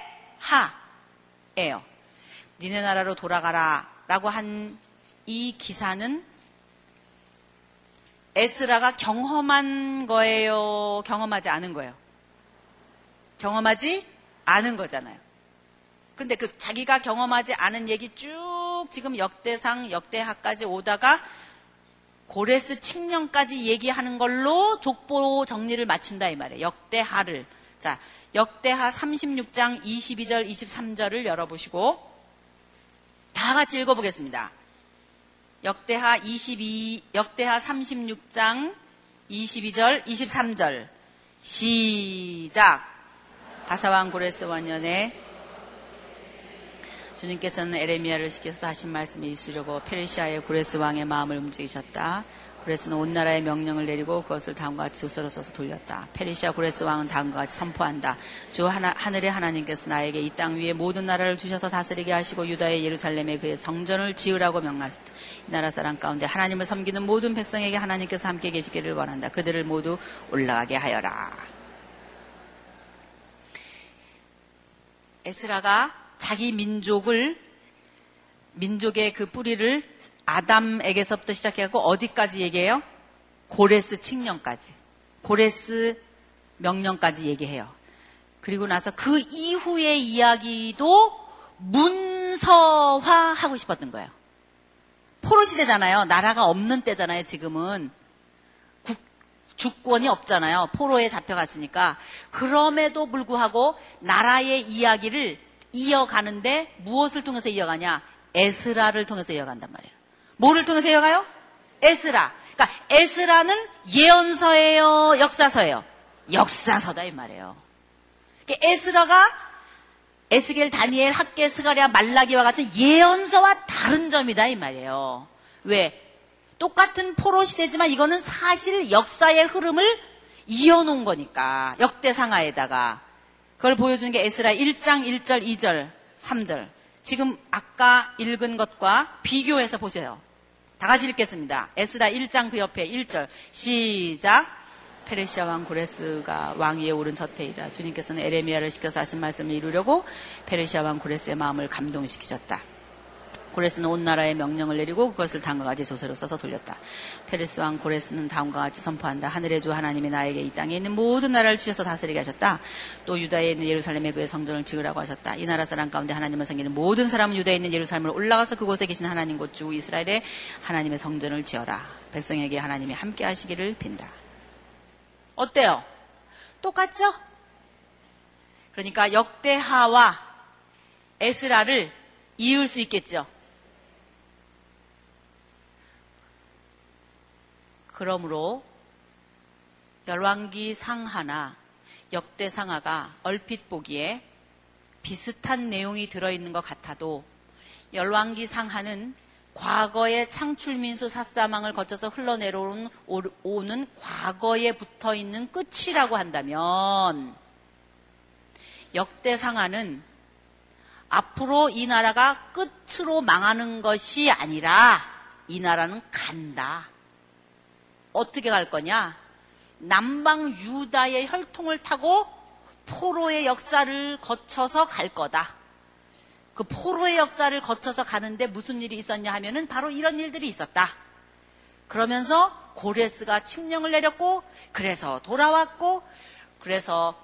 니네 나라로 돌아가라 라고 한 이 기사는 에스라가 경험한 거예요? 경험하지 않은 거예요? 경험하지 않은 거잖아요. 그런데 그 자기가 경험하지 않은 얘기 쭉 지금 역대상, 역대하까지 오다가 고레스 칙령까지 얘기하는 걸로 족보 정리를 맞춘다 이 말이에요. 역대하를. 자, 역대하 36장 22절, 23절을 열어보시고 다 같이 읽어보겠습니다. 역대하 22, 역대하 36장 22절, 23절. 시작. 바사왕 고레스 원년에 주님께서는 에레미야를 시켜서 하신 말씀을 이수려고 페르시아의 고레스 왕의 마음을 움직이셨다. 고레스는 온 나라의 명령을 내리고 그것을 다음과 같이 조서로 써서 돌렸다. 페르시아 고레스 왕은 다음과 같이 선포한다. 주 하나, 하늘의 하나님께서 나에게 이 땅 위에 모든 나라를 주셔서 다스리게 하시고 유다의 예루살렘에 그의 성전을 지으라고 명하셨다. 이 나라 사람 가운데 하나님을 섬기는 모든 백성에게 하나님께서 함께 계시기를 원한다. 그들을 모두 올라가게 하여라. 에스라가 자기 민족을 민족의 그 뿌리를 아담에게서부터 시작해갖고 어디까지 얘기해요? 고레스 칙령까지. 고레스 명령까지 얘기해요. 그리고 나서 그 이후의 이야기도 문서화하고 싶었던 거예요. 포로 시대잖아요. 나라가 없는 때잖아요, 지금은. 국, 주권이 없잖아요. 포로에 잡혀갔으니까. 그럼에도 불구하고 나라의 이야기를 이어가는데 무엇을 통해서 이어가냐? 에스라를 통해서 이어간단 말이에요. 뭐를 통해서 이어가요? 에스라. 그러니까 에스라는 예언서예요, 역사서예요. 역사서다 이 말이에요. 그러니까 에스라가 에스겔, 다니엘, 학계, 스가랴, 말라기와 같은 예언서와 다른 점이다 이 말이에요. 왜? 똑같은 포로 시대지만 이거는 사실 역사의 흐름을 이어놓은 거니까 역대상하에다가 그걸 보여주는 게 에스라 1장 1절 2절 3절 지금 아까 읽은 것과 비교해서 보세요. 다 같이 읽겠습니다. 에스라 1장 그 옆에 1절 시작 페르시아 왕 고레스가 왕위에 오른 저태이다. 주님께서는 에레미야를 시켜서 하신 말씀을 이루려고 페르시아 왕 고레스의 마음을 감동시키셨다. 고레스는 온 나라에 명령을 내리고 그것을 다음과 같이 조서로 써서 돌렸다. 페르스 왕 고레스는 다음과 같이 선포한다. 하늘의 주 하나님이 나에게 이 땅에 있는 모든 나라를 주셔서 다스리게 하셨다. 또 유다에 있는 예루살렘에 그의 성전을 지으라고 하셨다. 이 나라 사람 가운데 하나님을 섬기는 모든 사람은 유다에 있는 예루살렘을 올라가서 그곳에 계신 하나님 곧 주 이스라엘의 하나님의 성전을 지어라. 백성에게 하나님이 함께 하시기를 빈다. 어때요? 똑같죠? 그러니까 역대하와 에스라를 이을 수 있겠죠. 그러므로 열왕기 상하나 역대 상하가 얼핏 보기에 비슷한 내용이 들어있는 것 같아도 열왕기 상하는 과거의 창출민수 사사망을 거쳐서 흘러내려오는 오는 과거에 붙어 있는 끝이라고 한다면 역대 상하는 앞으로 이 나라가 끝으로 망하는 것이 아니라 이 나라는 간다. 어떻게 갈 거냐? 남방 유다의 혈통을 타고 포로의 역사를 거쳐서 갈 거다. 그 포로의 역사를 거쳐서 가는데 무슨 일이 있었냐 하면은 바로 이런 일들이 있었다. 그러면서 고레스가 칙령을 내렸고 그래서 돌아왔고 그래서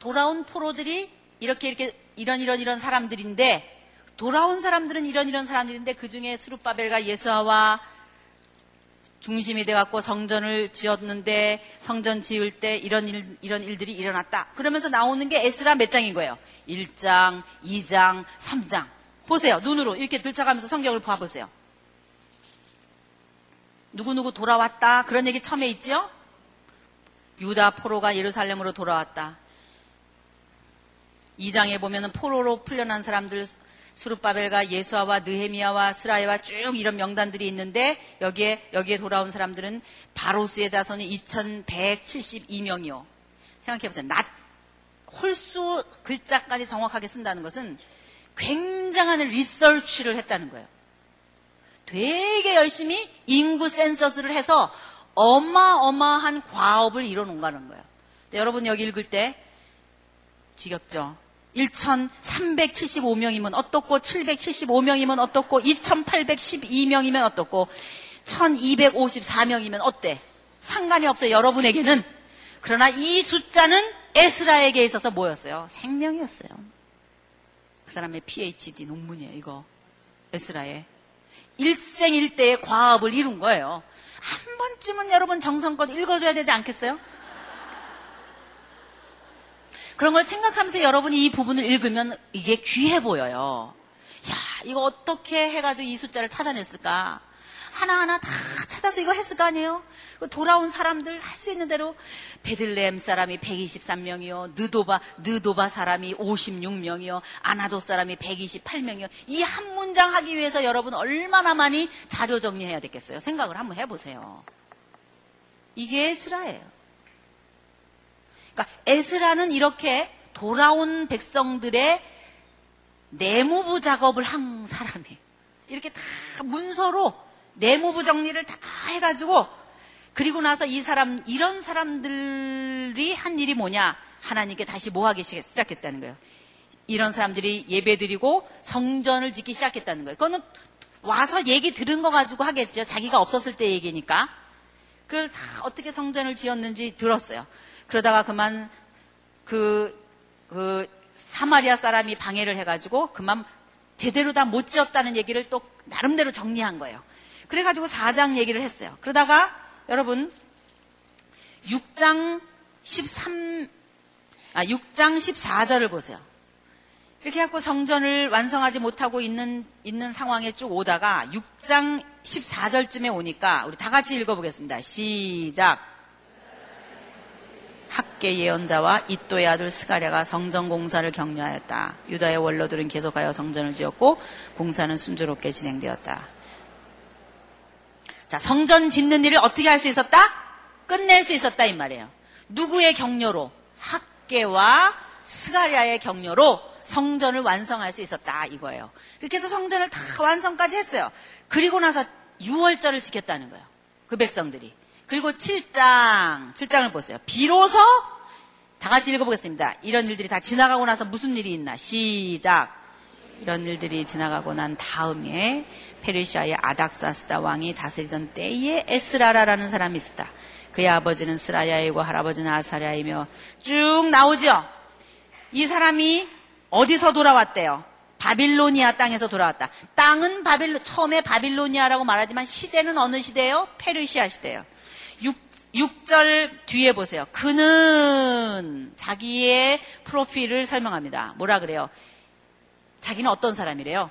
돌아온 포로들이 이렇게 이렇게 이런 이런 이런 사람들인데 돌아온 사람들은 이런 이런 사람들인데 그 중에 수르바벨과 예수아와 중심이 돼갖고 성전을 지었는데 성전 지을 때 이런 일, 이런 일들이 일어났다. 그러면서 나오는 게 에스라 몇 장인 거예요? 1장, 2장, 3장. 보세요. 눈으로 이렇게 들쳐가면서 성경을 봐보세요. 누구누구 돌아왔다. 그런 얘기 처음에 있죠? 유다 포로가 예루살렘으로 돌아왔다. 2장에 보면은 포로로 풀려난 사람들 수르바벨과 예수아와 느헤미야와 스라이와 쭉 이런 명단들이 있는데 여기에 여기에 돌아온 사람들은 바로스의 자손이 2172명이요. 생각해 보세요. 낫 홀수 글자까지 정확하게 쓴다는 것은 굉장한 리서치를 했다는 거예요. 되게 열심히 인구 센서스를 해서 어마어마한 과업을 이뤄놓은 거예요. 여러분 여기 읽을 때 지겹죠? 1,375명이면 어떻고 775명이면 어떻고 2,812명이면 어떻고 1,254명이면 어때? 상관이 없어요. 여러분에게는. 그러나 이 숫자는 에스라에게 있어서 뭐였어요? 생명이었어요. 그 사람의 PhD 논문이에요. 이거. 에스라의. 일생일대의 과업을 이룬 거예요. 한 번쯤은 여러분 정성껏 읽어줘야 되지 않겠어요? 그런 걸 생각하면서 여러분이 이 부분을 읽으면 이게 귀해 보여요. 야, 이거 어떻게 해가지고 이 숫자를 찾아냈을까? 하나하나 다 찾아서 이거 했을 거 아니에요? 그 돌아온 사람들 할 수 있는 대로 베들레헴 사람이 123명이요. 느도바, 느도바 사람이 56명이요. 아나도 사람이 128명이요. 이 한 문장 하기 위해서 여러분 얼마나 많이 자료 정리해야 되겠어요? 생각을 한번 해보세요. 이게 에스라예요. 그러니까 에스라는 이렇게 돌아온 백성들의 내무부 작업을 한 사람이에요. 이렇게 다 문서로 내무부 정리를 다 해가지고 그리고 나서 이 사람 이런 사람들이 한 일이 뭐냐 하나님께 다시 모하기 시작했다는 거예요. 이런 사람들이 예배드리고 성전을 짓기 시작했다는 거예요. 그거는 와서 얘기 들은 거 가지고 하겠죠. 자기가 없었을 때 얘기니까. 그걸 다 어떻게 성전을 지었는지 들었어요. 그러다가 그만 그, 그 사마리아 사람이 방해를 해가지고 그만 제대로 다 못 지었다는 얘기를 또 나름대로 정리한 거예요. 그래가지고 4장 얘기를 했어요. 그러다가 여러분 6장 13, 아, 6장 14절을 보세요. 이렇게 해갖고 성전을 완성하지 못하고 있는, 있는 상황에 쭉 오다가 6장 14절쯤에 오니까 우리 다 같이 읽어보겠습니다. 시작. 학계 예언자와 이또의 아들 스가랴가 성전 공사를 격려하였다. 유다의 원로들은 계속하여 성전을 지었고 공사는 순조롭게 진행되었다. 자, 자, 성전 짓는 일을 어떻게 할 수 있었다? 끝낼 수 있었다 이 말이에요. 누구의 격려로? 학계와 스가리아의 격려로 성전을 완성할 수 있었다 이거예요. 이렇게 해서 성전을 다 완성까지 했어요. 그리고 나서 6월절을 지켰다는 거예요. 그 백성들이. 그리고 7장, 7장을 보세요. 비로소 다 같이 읽어보겠습니다. 이런 일들이 다 지나가고 나서 무슨 일이 있나? 시작. 이런 일들이 지나가고 난 다음에 페르시아의 아닥사스다 왕이 다스리던 때에 에스라라라는 사람이 있었다. 그의 아버지는 스라야이고 할아버지는 아사랴이며 쭉 나오죠. 이 사람이 어디서 돌아왔대요? 바빌로니아 땅에서 돌아왔다. 땅은 바빌로 처음에 바빌로니아라고 말하지만 시대는 어느 시대예요? 페르시아 시대예요. 6, 6절 뒤에 보세요. 그는 자기의 프로필을 설명합니다. 뭐라 그래요? 자기는 어떤 사람이래요?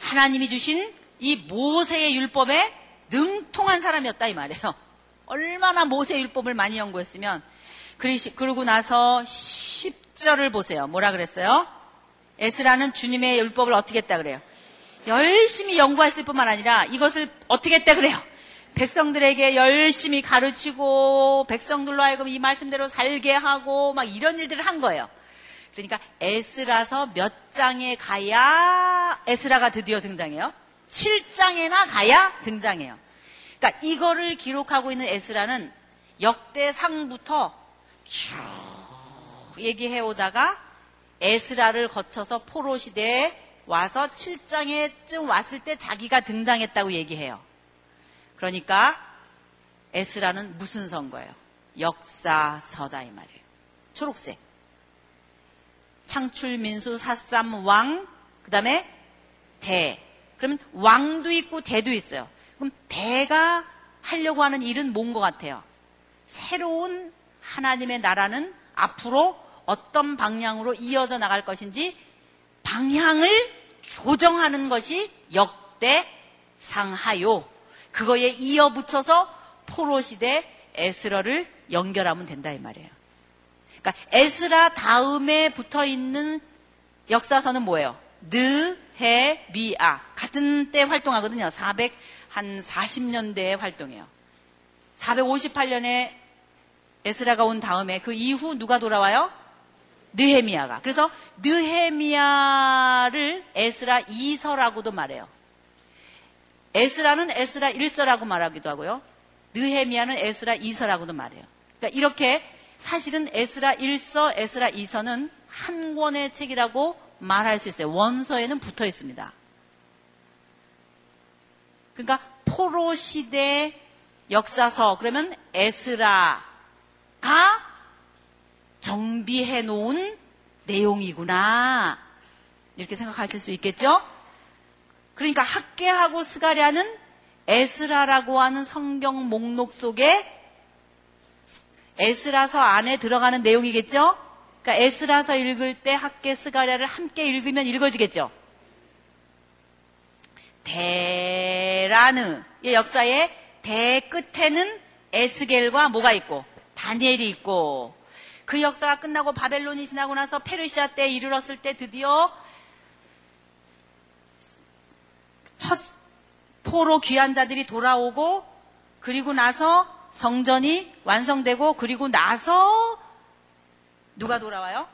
하나님이 주신 이 모세의 율법에 능통한 사람이었다 이 말이에요. 얼마나 모세 율법을 많이 연구했으면 그러고 나서 10절을 보세요. 뭐라 그랬어요? 에스라는 주님의 율법을 어떻게 했다 그래요? 열심히 연구했을 뿐만 아니라 이것을 어떻게 했다 그래요? 백성들에게 열심히 가르치고 백성들로 하여금 이 말씀대로 살게 하고 막 이런 일들을 한 거예요. 그러니까 에스라서 몇 장에 가야 에스라가 드디어 등장해요? 7장에나 가야 등장해요. 그러니까 이거를 기록하고 있는 에스라는 역대상부터 쭉 얘기해 오다가 에스라를 거쳐서 포로 시대에 와서 7장에쯤 왔을 때 자기가 등장했다고 얘기해요. 그러니까 에스라는 무슨 선거예요? 역사서다 이 말이에요. 초록색. 창출 민수 사삼 왕, 그 다음에 대. 그러면 왕도 있고 대도 있어요. 그럼 대가 하려고 하는 일은 뭔 것 같아요? 새로운 하나님의 나라는 앞으로 어떤 방향으로 이어져 나갈 것인지 방향을 조정하는 것이 역대 상하요. 그거에 이어 붙여서 포로 시대 에스라를 연결하면 된다 이 말이에요. 그러니까 에스라 다음에 붙어 있는 역사서는 뭐예요? 느헤미아 같은 때 활동하거든요. 400 한 40년대에 활동해요. 458년에 에스라가 온 다음에 그 이후 누가 돌아와요? 느헤미야가. 그래서 느헤미야를 에스라 2서라고도 말해요. 에스라는 에스라 1서라고 말하기도 하고요. 느헤미야는 에스라 2서라고도 말해요. 그러니까 이렇게 사실은 에스라 1서, 에스라 2서는 한 권의 책이라고 말할 수 있어요. 원서에는 붙어 있습니다. 그러니까 포로 시대 역사서 그러면 에스라가 정비해 놓은 내용이구나. 이렇게 생각하실 수 있겠죠? 그러니까 학계하고 스가랴는 에스라라고 하는 성경 목록 속에 에스라서 안에 들어가는 내용이겠죠? 그러니까 에스라서 읽을 때 학계 스가랴를 함께 읽으면 읽어지겠죠? 대라느의 역사의 대 끝에는 에스겔과 뭐가 있고 다니엘이 있고 그 역사가 끝나고 바벨론이 지나고 나서 페르시아 때 이르렀을 때 드디어 첫 포로 귀한 자들이 돌아오고 그리고 나서 성전이 완성되고 그리고 나서 누가 돌아와요?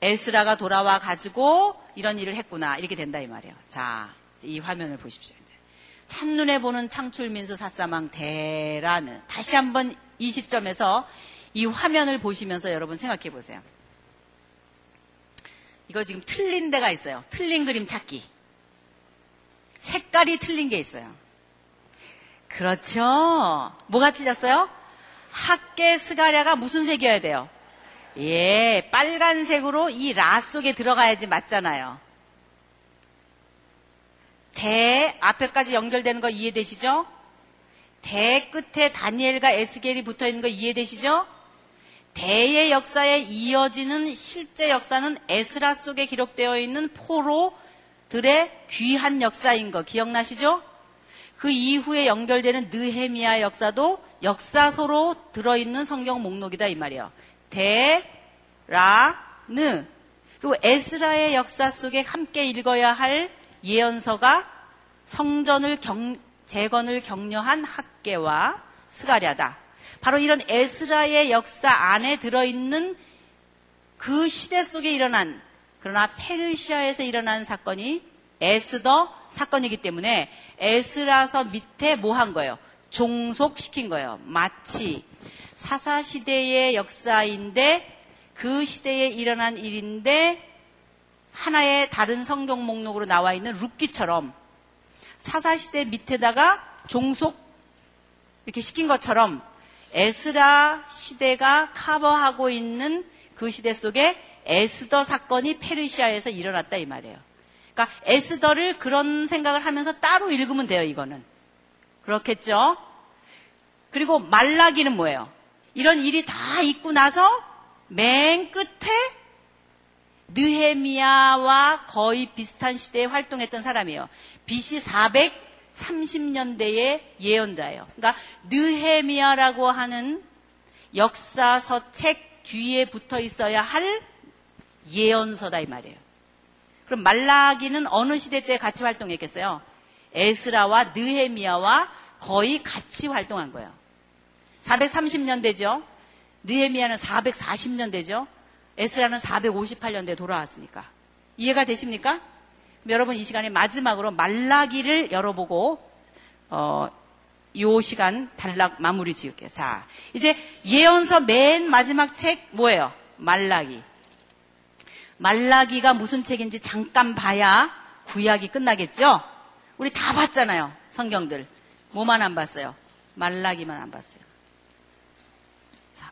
에스라가 돌아와 가지고 이런 일을 했구나 이렇게 된다 이 말이에요. 자, 이 화면을 보십시오. 첫눈에 보는 창출민수 사사망 대라는 다시 한번 이 시점에서 이 화면을 보시면서 여러분 생각해 보세요. 이거 지금 틀린 데가 있어요. 틀린 그림 찾기. 색깔이 틀린 게 있어요. 그렇죠. 뭐가 틀렸어요? 학계 스가랴가 무슨 색이어야 돼요? 예, 빨간색으로 이 라 속에 들어가야지 맞잖아요. 대 앞에까지 연결되는 거 이해되시죠? 대 끝에 다니엘과 에스겔이 붙어 있는 거 이해되시죠? 대의 역사에 이어지는 실제 역사는 에스라 속에 기록되어 있는 포로 들의 귀한 역사인 거 기억나시죠? 그 이후에 연결되는 느헤미야 역사도 역사서로 들어있는 성경 목록이다 이 말이에요. 대, 라, 느. 그리고 에스라의 역사 속에 함께 읽어야 할 예언서가 성전을 경, 재건을 격려한 학계와 스가랴다. 바로 이런 에스라의 역사 안에 들어있는 그 시대 속에 일어난 그러나 페르시아에서 일어난 사건이 에스더 사건이기 때문에 에스라서 밑에 뭐 한 거예요? 종속시킨 거예요. 마치 사사 시대의 역사인데 그 시대에 일어난 일인데 하나의 다른 성경 목록으로 나와 있는 룻기처럼 사사 시대 밑에다가 종속 이렇게 시킨 것처럼 에스라 시대가 커버하고 있는 그 시대 속에 에스더 사건이 페르시아에서 일어났다 이 말이에요. 그러니까 에스더를 그런 생각을 하면서 따로 읽으면 돼요, 이거는. 그렇겠죠? 그리고 말라기는 뭐예요? 이런 일이 다 있고 나서 맨 끝에 느헤미야와 거의 비슷한 시대에 활동했던 사람이에요. BC 430년대의 예언자예요. 그러니까 느헤미야라고 하는 역사서 책 뒤에 붙어 있어야 할 예언서다 이 말이에요. 그럼 말라기는 어느 시대 때 같이 활동했겠어요? 에스라와 느헤미야와 거의 같이 활동한 거예요. 430년대죠. 느헤미야는 440년대죠. 에스라는 458년대 돌아왔으니까. 이해가 되십니까? 여러분 이 시간에 마지막으로 말라기를 열어보고 어, 요 시간 단락 마무리 지을게요. 자, 이제 예언서 맨 마지막 책 뭐예요? 말라기. 말라기가 무슨 책인지 잠깐 봐야 구약이 끝나겠죠? 우리 다 봤잖아요. 성경들. 뭐만 안 봤어요? 말라기만 안 봤어요. 자,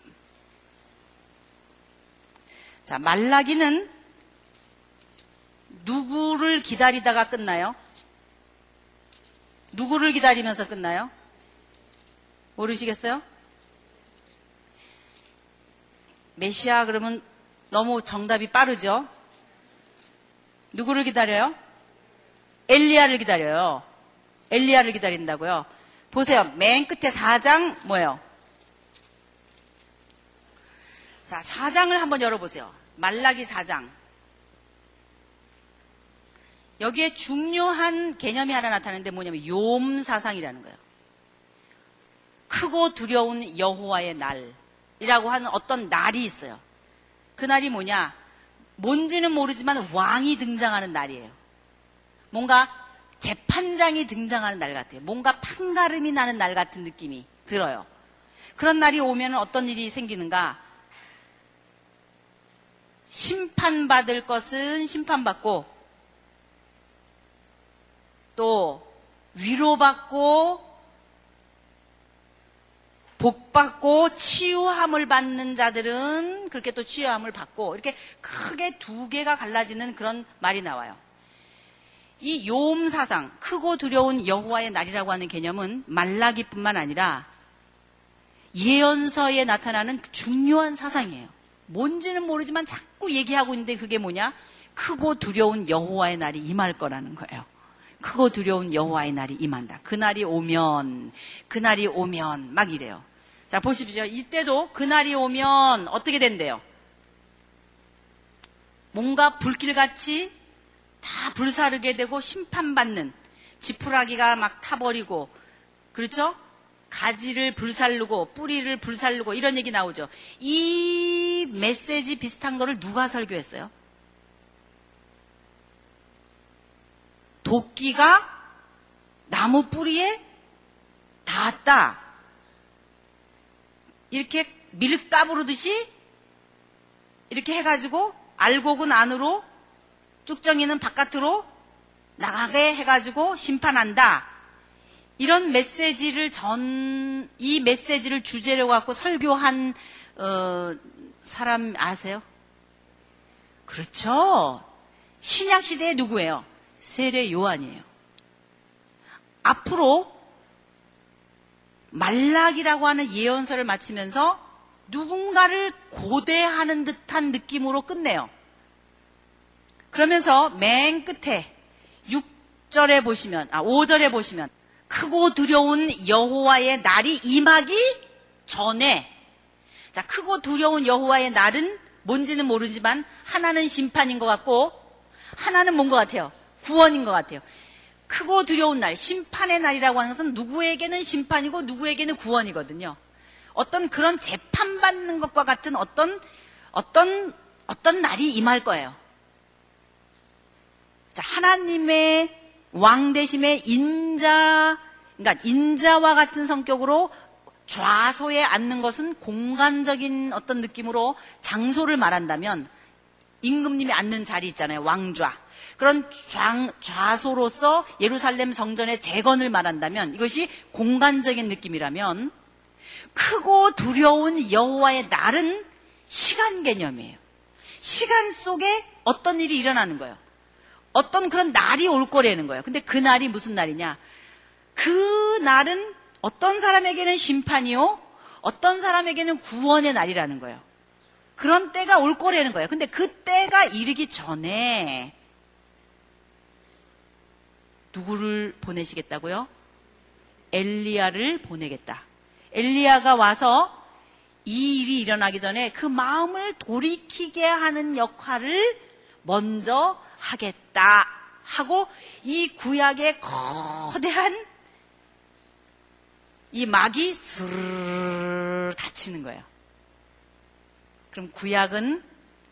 자 말라기는 누구를 기다리다가 끝나요? 누구를 기다리면서 끝나요? 모르시겠어요? 메시아 그러면 너무 정답이 빠르죠? 누구를 기다려요? 엘리야를 기다려요. 엘리야를 기다린다고요. 보세요. 맨 끝에 4장 뭐예요? 자, 4장을 한번 열어보세요. 말라기 4장. 여기에 중요한 개념이 하나 나타나는데 뭐냐면 욤사상이라는 거예요. 크고 두려운 여호와의 날이라고 하는 어떤 날이 있어요. 그 날이 뭐냐? 뭔지는 모르지만 왕이 등장하는 날이에요. 뭔가 재판장이 등장하는 날 같아요. 뭔가 판가름이 나는 날 같은 느낌이 들어요. 그런 날이 오면 어떤 일이 생기는가? 심판받을 것은 심판받고 또 위로받고 복받고 치유함을 받는 자들은 그렇게 또 치유함을 받고 이렇게 크게 두 개가 갈라지는 그런 말이 나와요. 이 요음 사상, 크고 두려운 여호와의 날이라고 하는 개념은 말라기뿐만 아니라 예언서에 나타나는 중요한 사상이에요. 뭔지는 모르지만 자꾸 얘기하고 있는데 그게 뭐냐? 크고 두려운 여호와의 날이 임할 거라는 거예요. 크고 두려운 여호와의 날이 임한다. 그날이 오면 그날이 오면 막 이래요. 자 보십시오. 이때도 그날이 오면 어떻게 된대요? 뭔가 불길같이 다 불사르게 되고 심판받는 지푸라기가 막 타버리고 그렇죠? 가지를 불살르고 뿌리를 불살르고 이런 얘기 나오죠. 이 메시지 비슷한 거를 누가 설교했어요? 도끼가 나무 뿌리에 닿았다. 이렇게 밀 까부르듯이 이렇게 해가지고 알곡은 안으로 쭉정이는 바깥으로 나가게 해가지고 심판한다. 이런 메시지를 전, 이 메시지를 주제로 갖고 설교한, 어, 사람 아세요? 그렇죠. 신약시대에 누구예요? 세례 요한이에요. 앞으로 말락이라고 하는 예언서를 마치면서 누군가를 고대하는 듯한 느낌으로 끝내요. 그러면서 맨 끝에 6절에 보시면, 아, 5절에 보시면, 크고 두려운 여호와의 날이 임하기 전에, 자, 크고 두려운 여호와의 날은 뭔지는 모르지만, 하나는 심판인 것 같고, 하나는 뭔 것 같아요? 구원인 것 같아요. 크고 두려운 날, 심판의 날이라고 하는 것은 누구에게는 심판이고 누구에게는 구원이거든요. 어떤 그런 재판받는 것과 같은 어떤, 어떤, 어떤 날이 임할 거예요. 자, 하나님의 왕 대심의 인자, 그러니까 인자와 같은 성격으로 좌소에 앉는 것은 공간적인 어떤 느낌으로 장소를 말한다면 임금님이 앉는 자리 있잖아요. 왕좌. 그런 좌, 좌소로서 예루살렘 성전의 재건을 말한다면 이것이 공간적인 느낌이라면 크고 두려운 여호와의 날은 시간 개념이에요. 시간 속에 어떤 일이 일어나는 거예요. 어떤 그런 날이 올 거라는 거예요. 근데 그 날이 무슨 날이냐? 그 날은 어떤 사람에게는 심판이요, 어떤 사람에게는 구원의 날이라는 거예요. 그런 때가 올 거라는 거예요. 근데 그 때가 이르기 전에 누구를 보내시겠다고요? 엘리야를 보내겠다. 엘리야가 와서 이 일이 일어나기 전에 그 마음을 돌이키게 하는 역할을 먼저 하겠다 하고 이 구약의 거대한 이 막이 스르르 닫히는 거예요. 그럼 구약은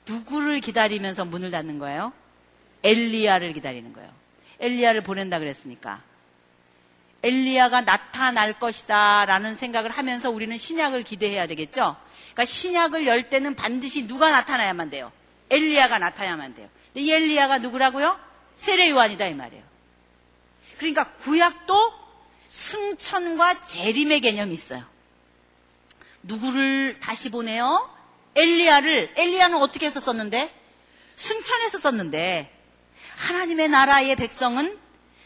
누구를 기다리면서 문을 닫는 거예요? 엘리야를 기다리는 거예요. 엘리야를 보낸다 그랬으니까. 엘리야가 나타날 것이다 라는 생각을 하면서 우리는 신약을 기대해야 되겠죠? 그러니까 신약을 열 때는 반드시 누가 나타나야만 돼요. 엘리야가 나타나야만 돼요. 근데 이 엘리야가 누구라고요? 세례 요한이다 이 말이에요. 그러니까 구약도 승천과 재림의 개념이 있어요. 누구를 다시 보내요? 엘리야를 엘리야는 어떻게 했었었는데? 승천해서 썼는데 하나님의 나라의 백성은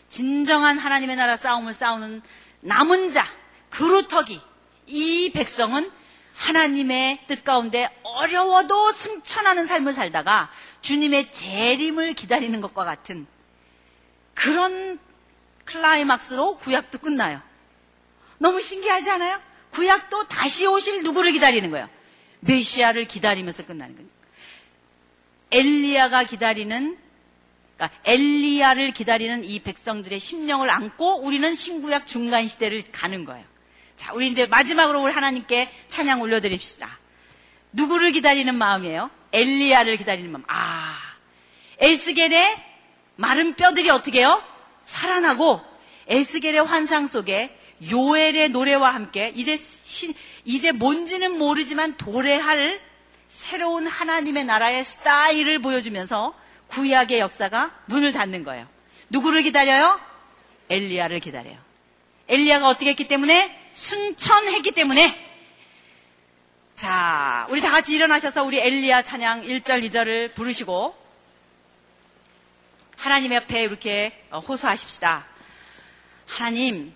진정한 하나님의 나라 싸움을 싸우는 남은 자, 그루터기. 이 백성은 하나님의 뜻 가운데 어려워도 승천하는 삶을 살다가 주님의 재림을 기다리는 것과 같은 그런 클라이막스로 구약도 끝나요. 너무 신기하지 않아요? 구약도 다시 오실 누구를 기다리는 거예요? 메시아를 기다리면서 끝나는 거예요. 엘리야가 기다리는 그러니까 엘리야를 기다리는 이 백성들의 심령을 안고 우리는 신구약 중간 시대를 가는 거예요. 자, 우리 이제 마지막으로 우리 하나님께 찬양 올려드립시다. 누구를 기다리는 마음이에요? 엘리야를 기다리는 마음. 아, 에스겔의 마른 뼈들이 어떻게 해요? 살아나고 에스겔의 환상 속에 요엘의 노래와 함께 이제 시, 이제 뭔지는 모르지만 도래할 새로운 하나님의 나라의 스타일을 보여주면서 구약의 역사가 문을 닫는 거예요. 누구를 기다려요? 엘리야를 기다려요. 엘리야가 어떻게 했기 때문에 승천했기 때문에 자, 우리 다 같이 일어나셔서 우리 엘리야 찬양 1절, 2절을 부르시고 하나님 옆에 이렇게 호소하십시다. 하나님,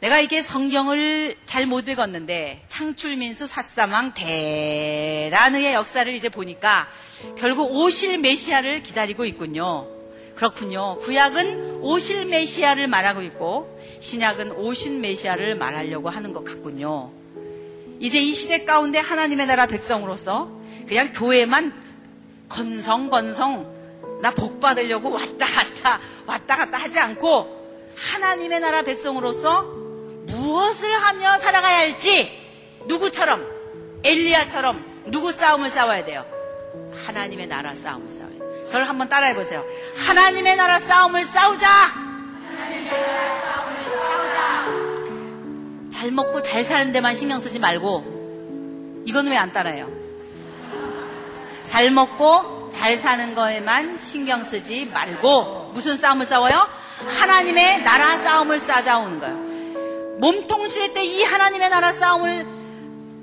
내가 이게 성경을 잘 못 읽었는데 창출민수 사사망 대란의 역사를 이제 보니까 결국 오실 메시아를 기다리고 있군요. 그렇군요. 구약은 오실 메시아를 말하고 있고 신약은 오신 메시아를 말하려고 하는 것 같군요. 이제 이 시대 가운데 하나님의 나라 백성으로서 그냥 교회만 건성 건성 나 복 받으려고 왔다 갔다 왔다 갔다 하지 않고 하나님의 나라 백성으로서 무엇을 하며 살아가야 할지 누구처럼 엘리야처럼 누구 싸움을 싸워야 돼요? 하나님의 나라 싸움을 싸워야 돼요. 저를 한번 따라해 보세요. 하나님의 나라 싸움을 싸우자. 하나님의 나라 싸움을 싸우자. 잘 먹고 잘 사는 데만 신경 쓰지 말고 이건 왜 안 따라해요? 잘 먹고 잘 사는 거에만 신경 쓰지 말고 무슨 싸움을 싸워요? 하나님의 나라 싸움을 싸자 오는 거예요. 몸통시대 때 이 하나님의 나라 싸움을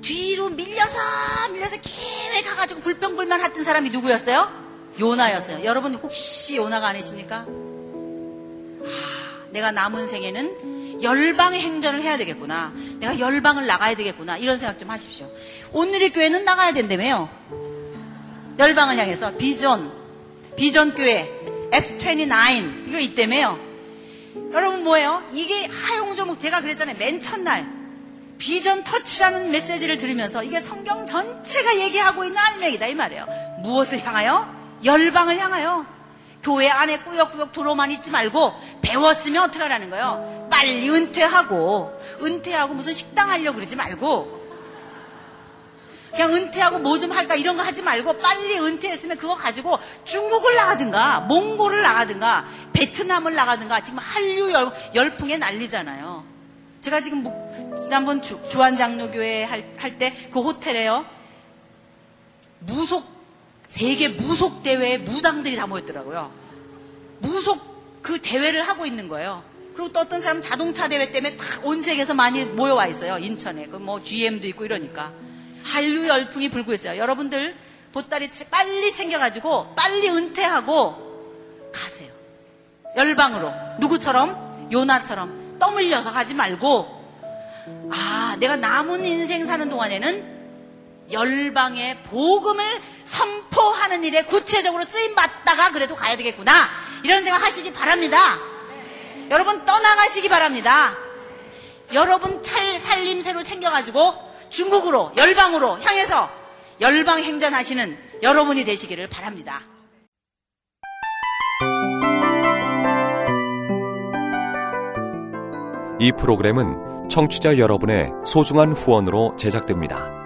뒤로 밀려서 밀려서 길게 가가지고 불평불만 했던 사람이 누구였어요? 요나였어요. 여러분 혹시 요나가 아니십니까? 아, 내가 남은 생에는 열방의 행전을 해야 되겠구나. 내가 열방을 나가야 되겠구나. 이런 생각 좀 하십시오. 오늘의 교회는 나가야 된다며요. 열방을 향해서 비전, 비전 교회, X29 이거 있다며요. 여러분 뭐예요? 이게 하용조목 제가 그랬잖아요. 맨 첫날 비전 터치라는 메시지를 들으면서 이게 성경 전체가 얘기하고 있는 알맹이다 이 말이에요. 무엇을 향하여? 열방을 향하여. 교회 안에 꾸역꾸역 들어만 있지 말고 배웠으면 어떻게 하라는 거예요? 빨리 은퇴하고 은퇴하고 무슨 식당 하려고 그러지 말고 그냥 은퇴하고 뭐 좀 할까 이런 거 하지 말고 빨리 은퇴했으면 그거 가지고 중국을 나가든가 몽골을 나가든가 베트남을 나가든가 지금 한류 열, 열풍에 난리잖아요. 제가 지금 지난번 주, 주한 장로교회 할 때그 호텔에요. 무속 세계 무속 대회에 무당들이 다 모였더라고요. 무속 그 대회를 하고 있는 거예요. 그리고 또 어떤 사람은 자동차 대회 때문에 온 세계에서 많이 모여와 있어요. 인천에. 그 뭐 GM도 있고 이러니까. 한류 열풍이 불고 있어요. 여러분들 보따리 빨리 챙겨가지고 빨리 은퇴하고 가세요. 열방으로. 누구처럼? 요나처럼 떠물려서 가지 말고 아, 내가 남은 인생 사는 동안에는 열방의 복음을 선포하는 일에 구체적으로 쓰임 받다가 그래도 가야 되겠구나. 이런 생각 하시기 바랍니다. 네. 여러분 떠나가시기 바랍니다. 여러분 찰 살림 새로 챙겨가지고 중국으로 열방으로 향해서 열방 행전하시는 여러분이 되시기를 바랍니다. 이 프로그램은 청취자 여러분의 소중한 후원으로 제작됩니다.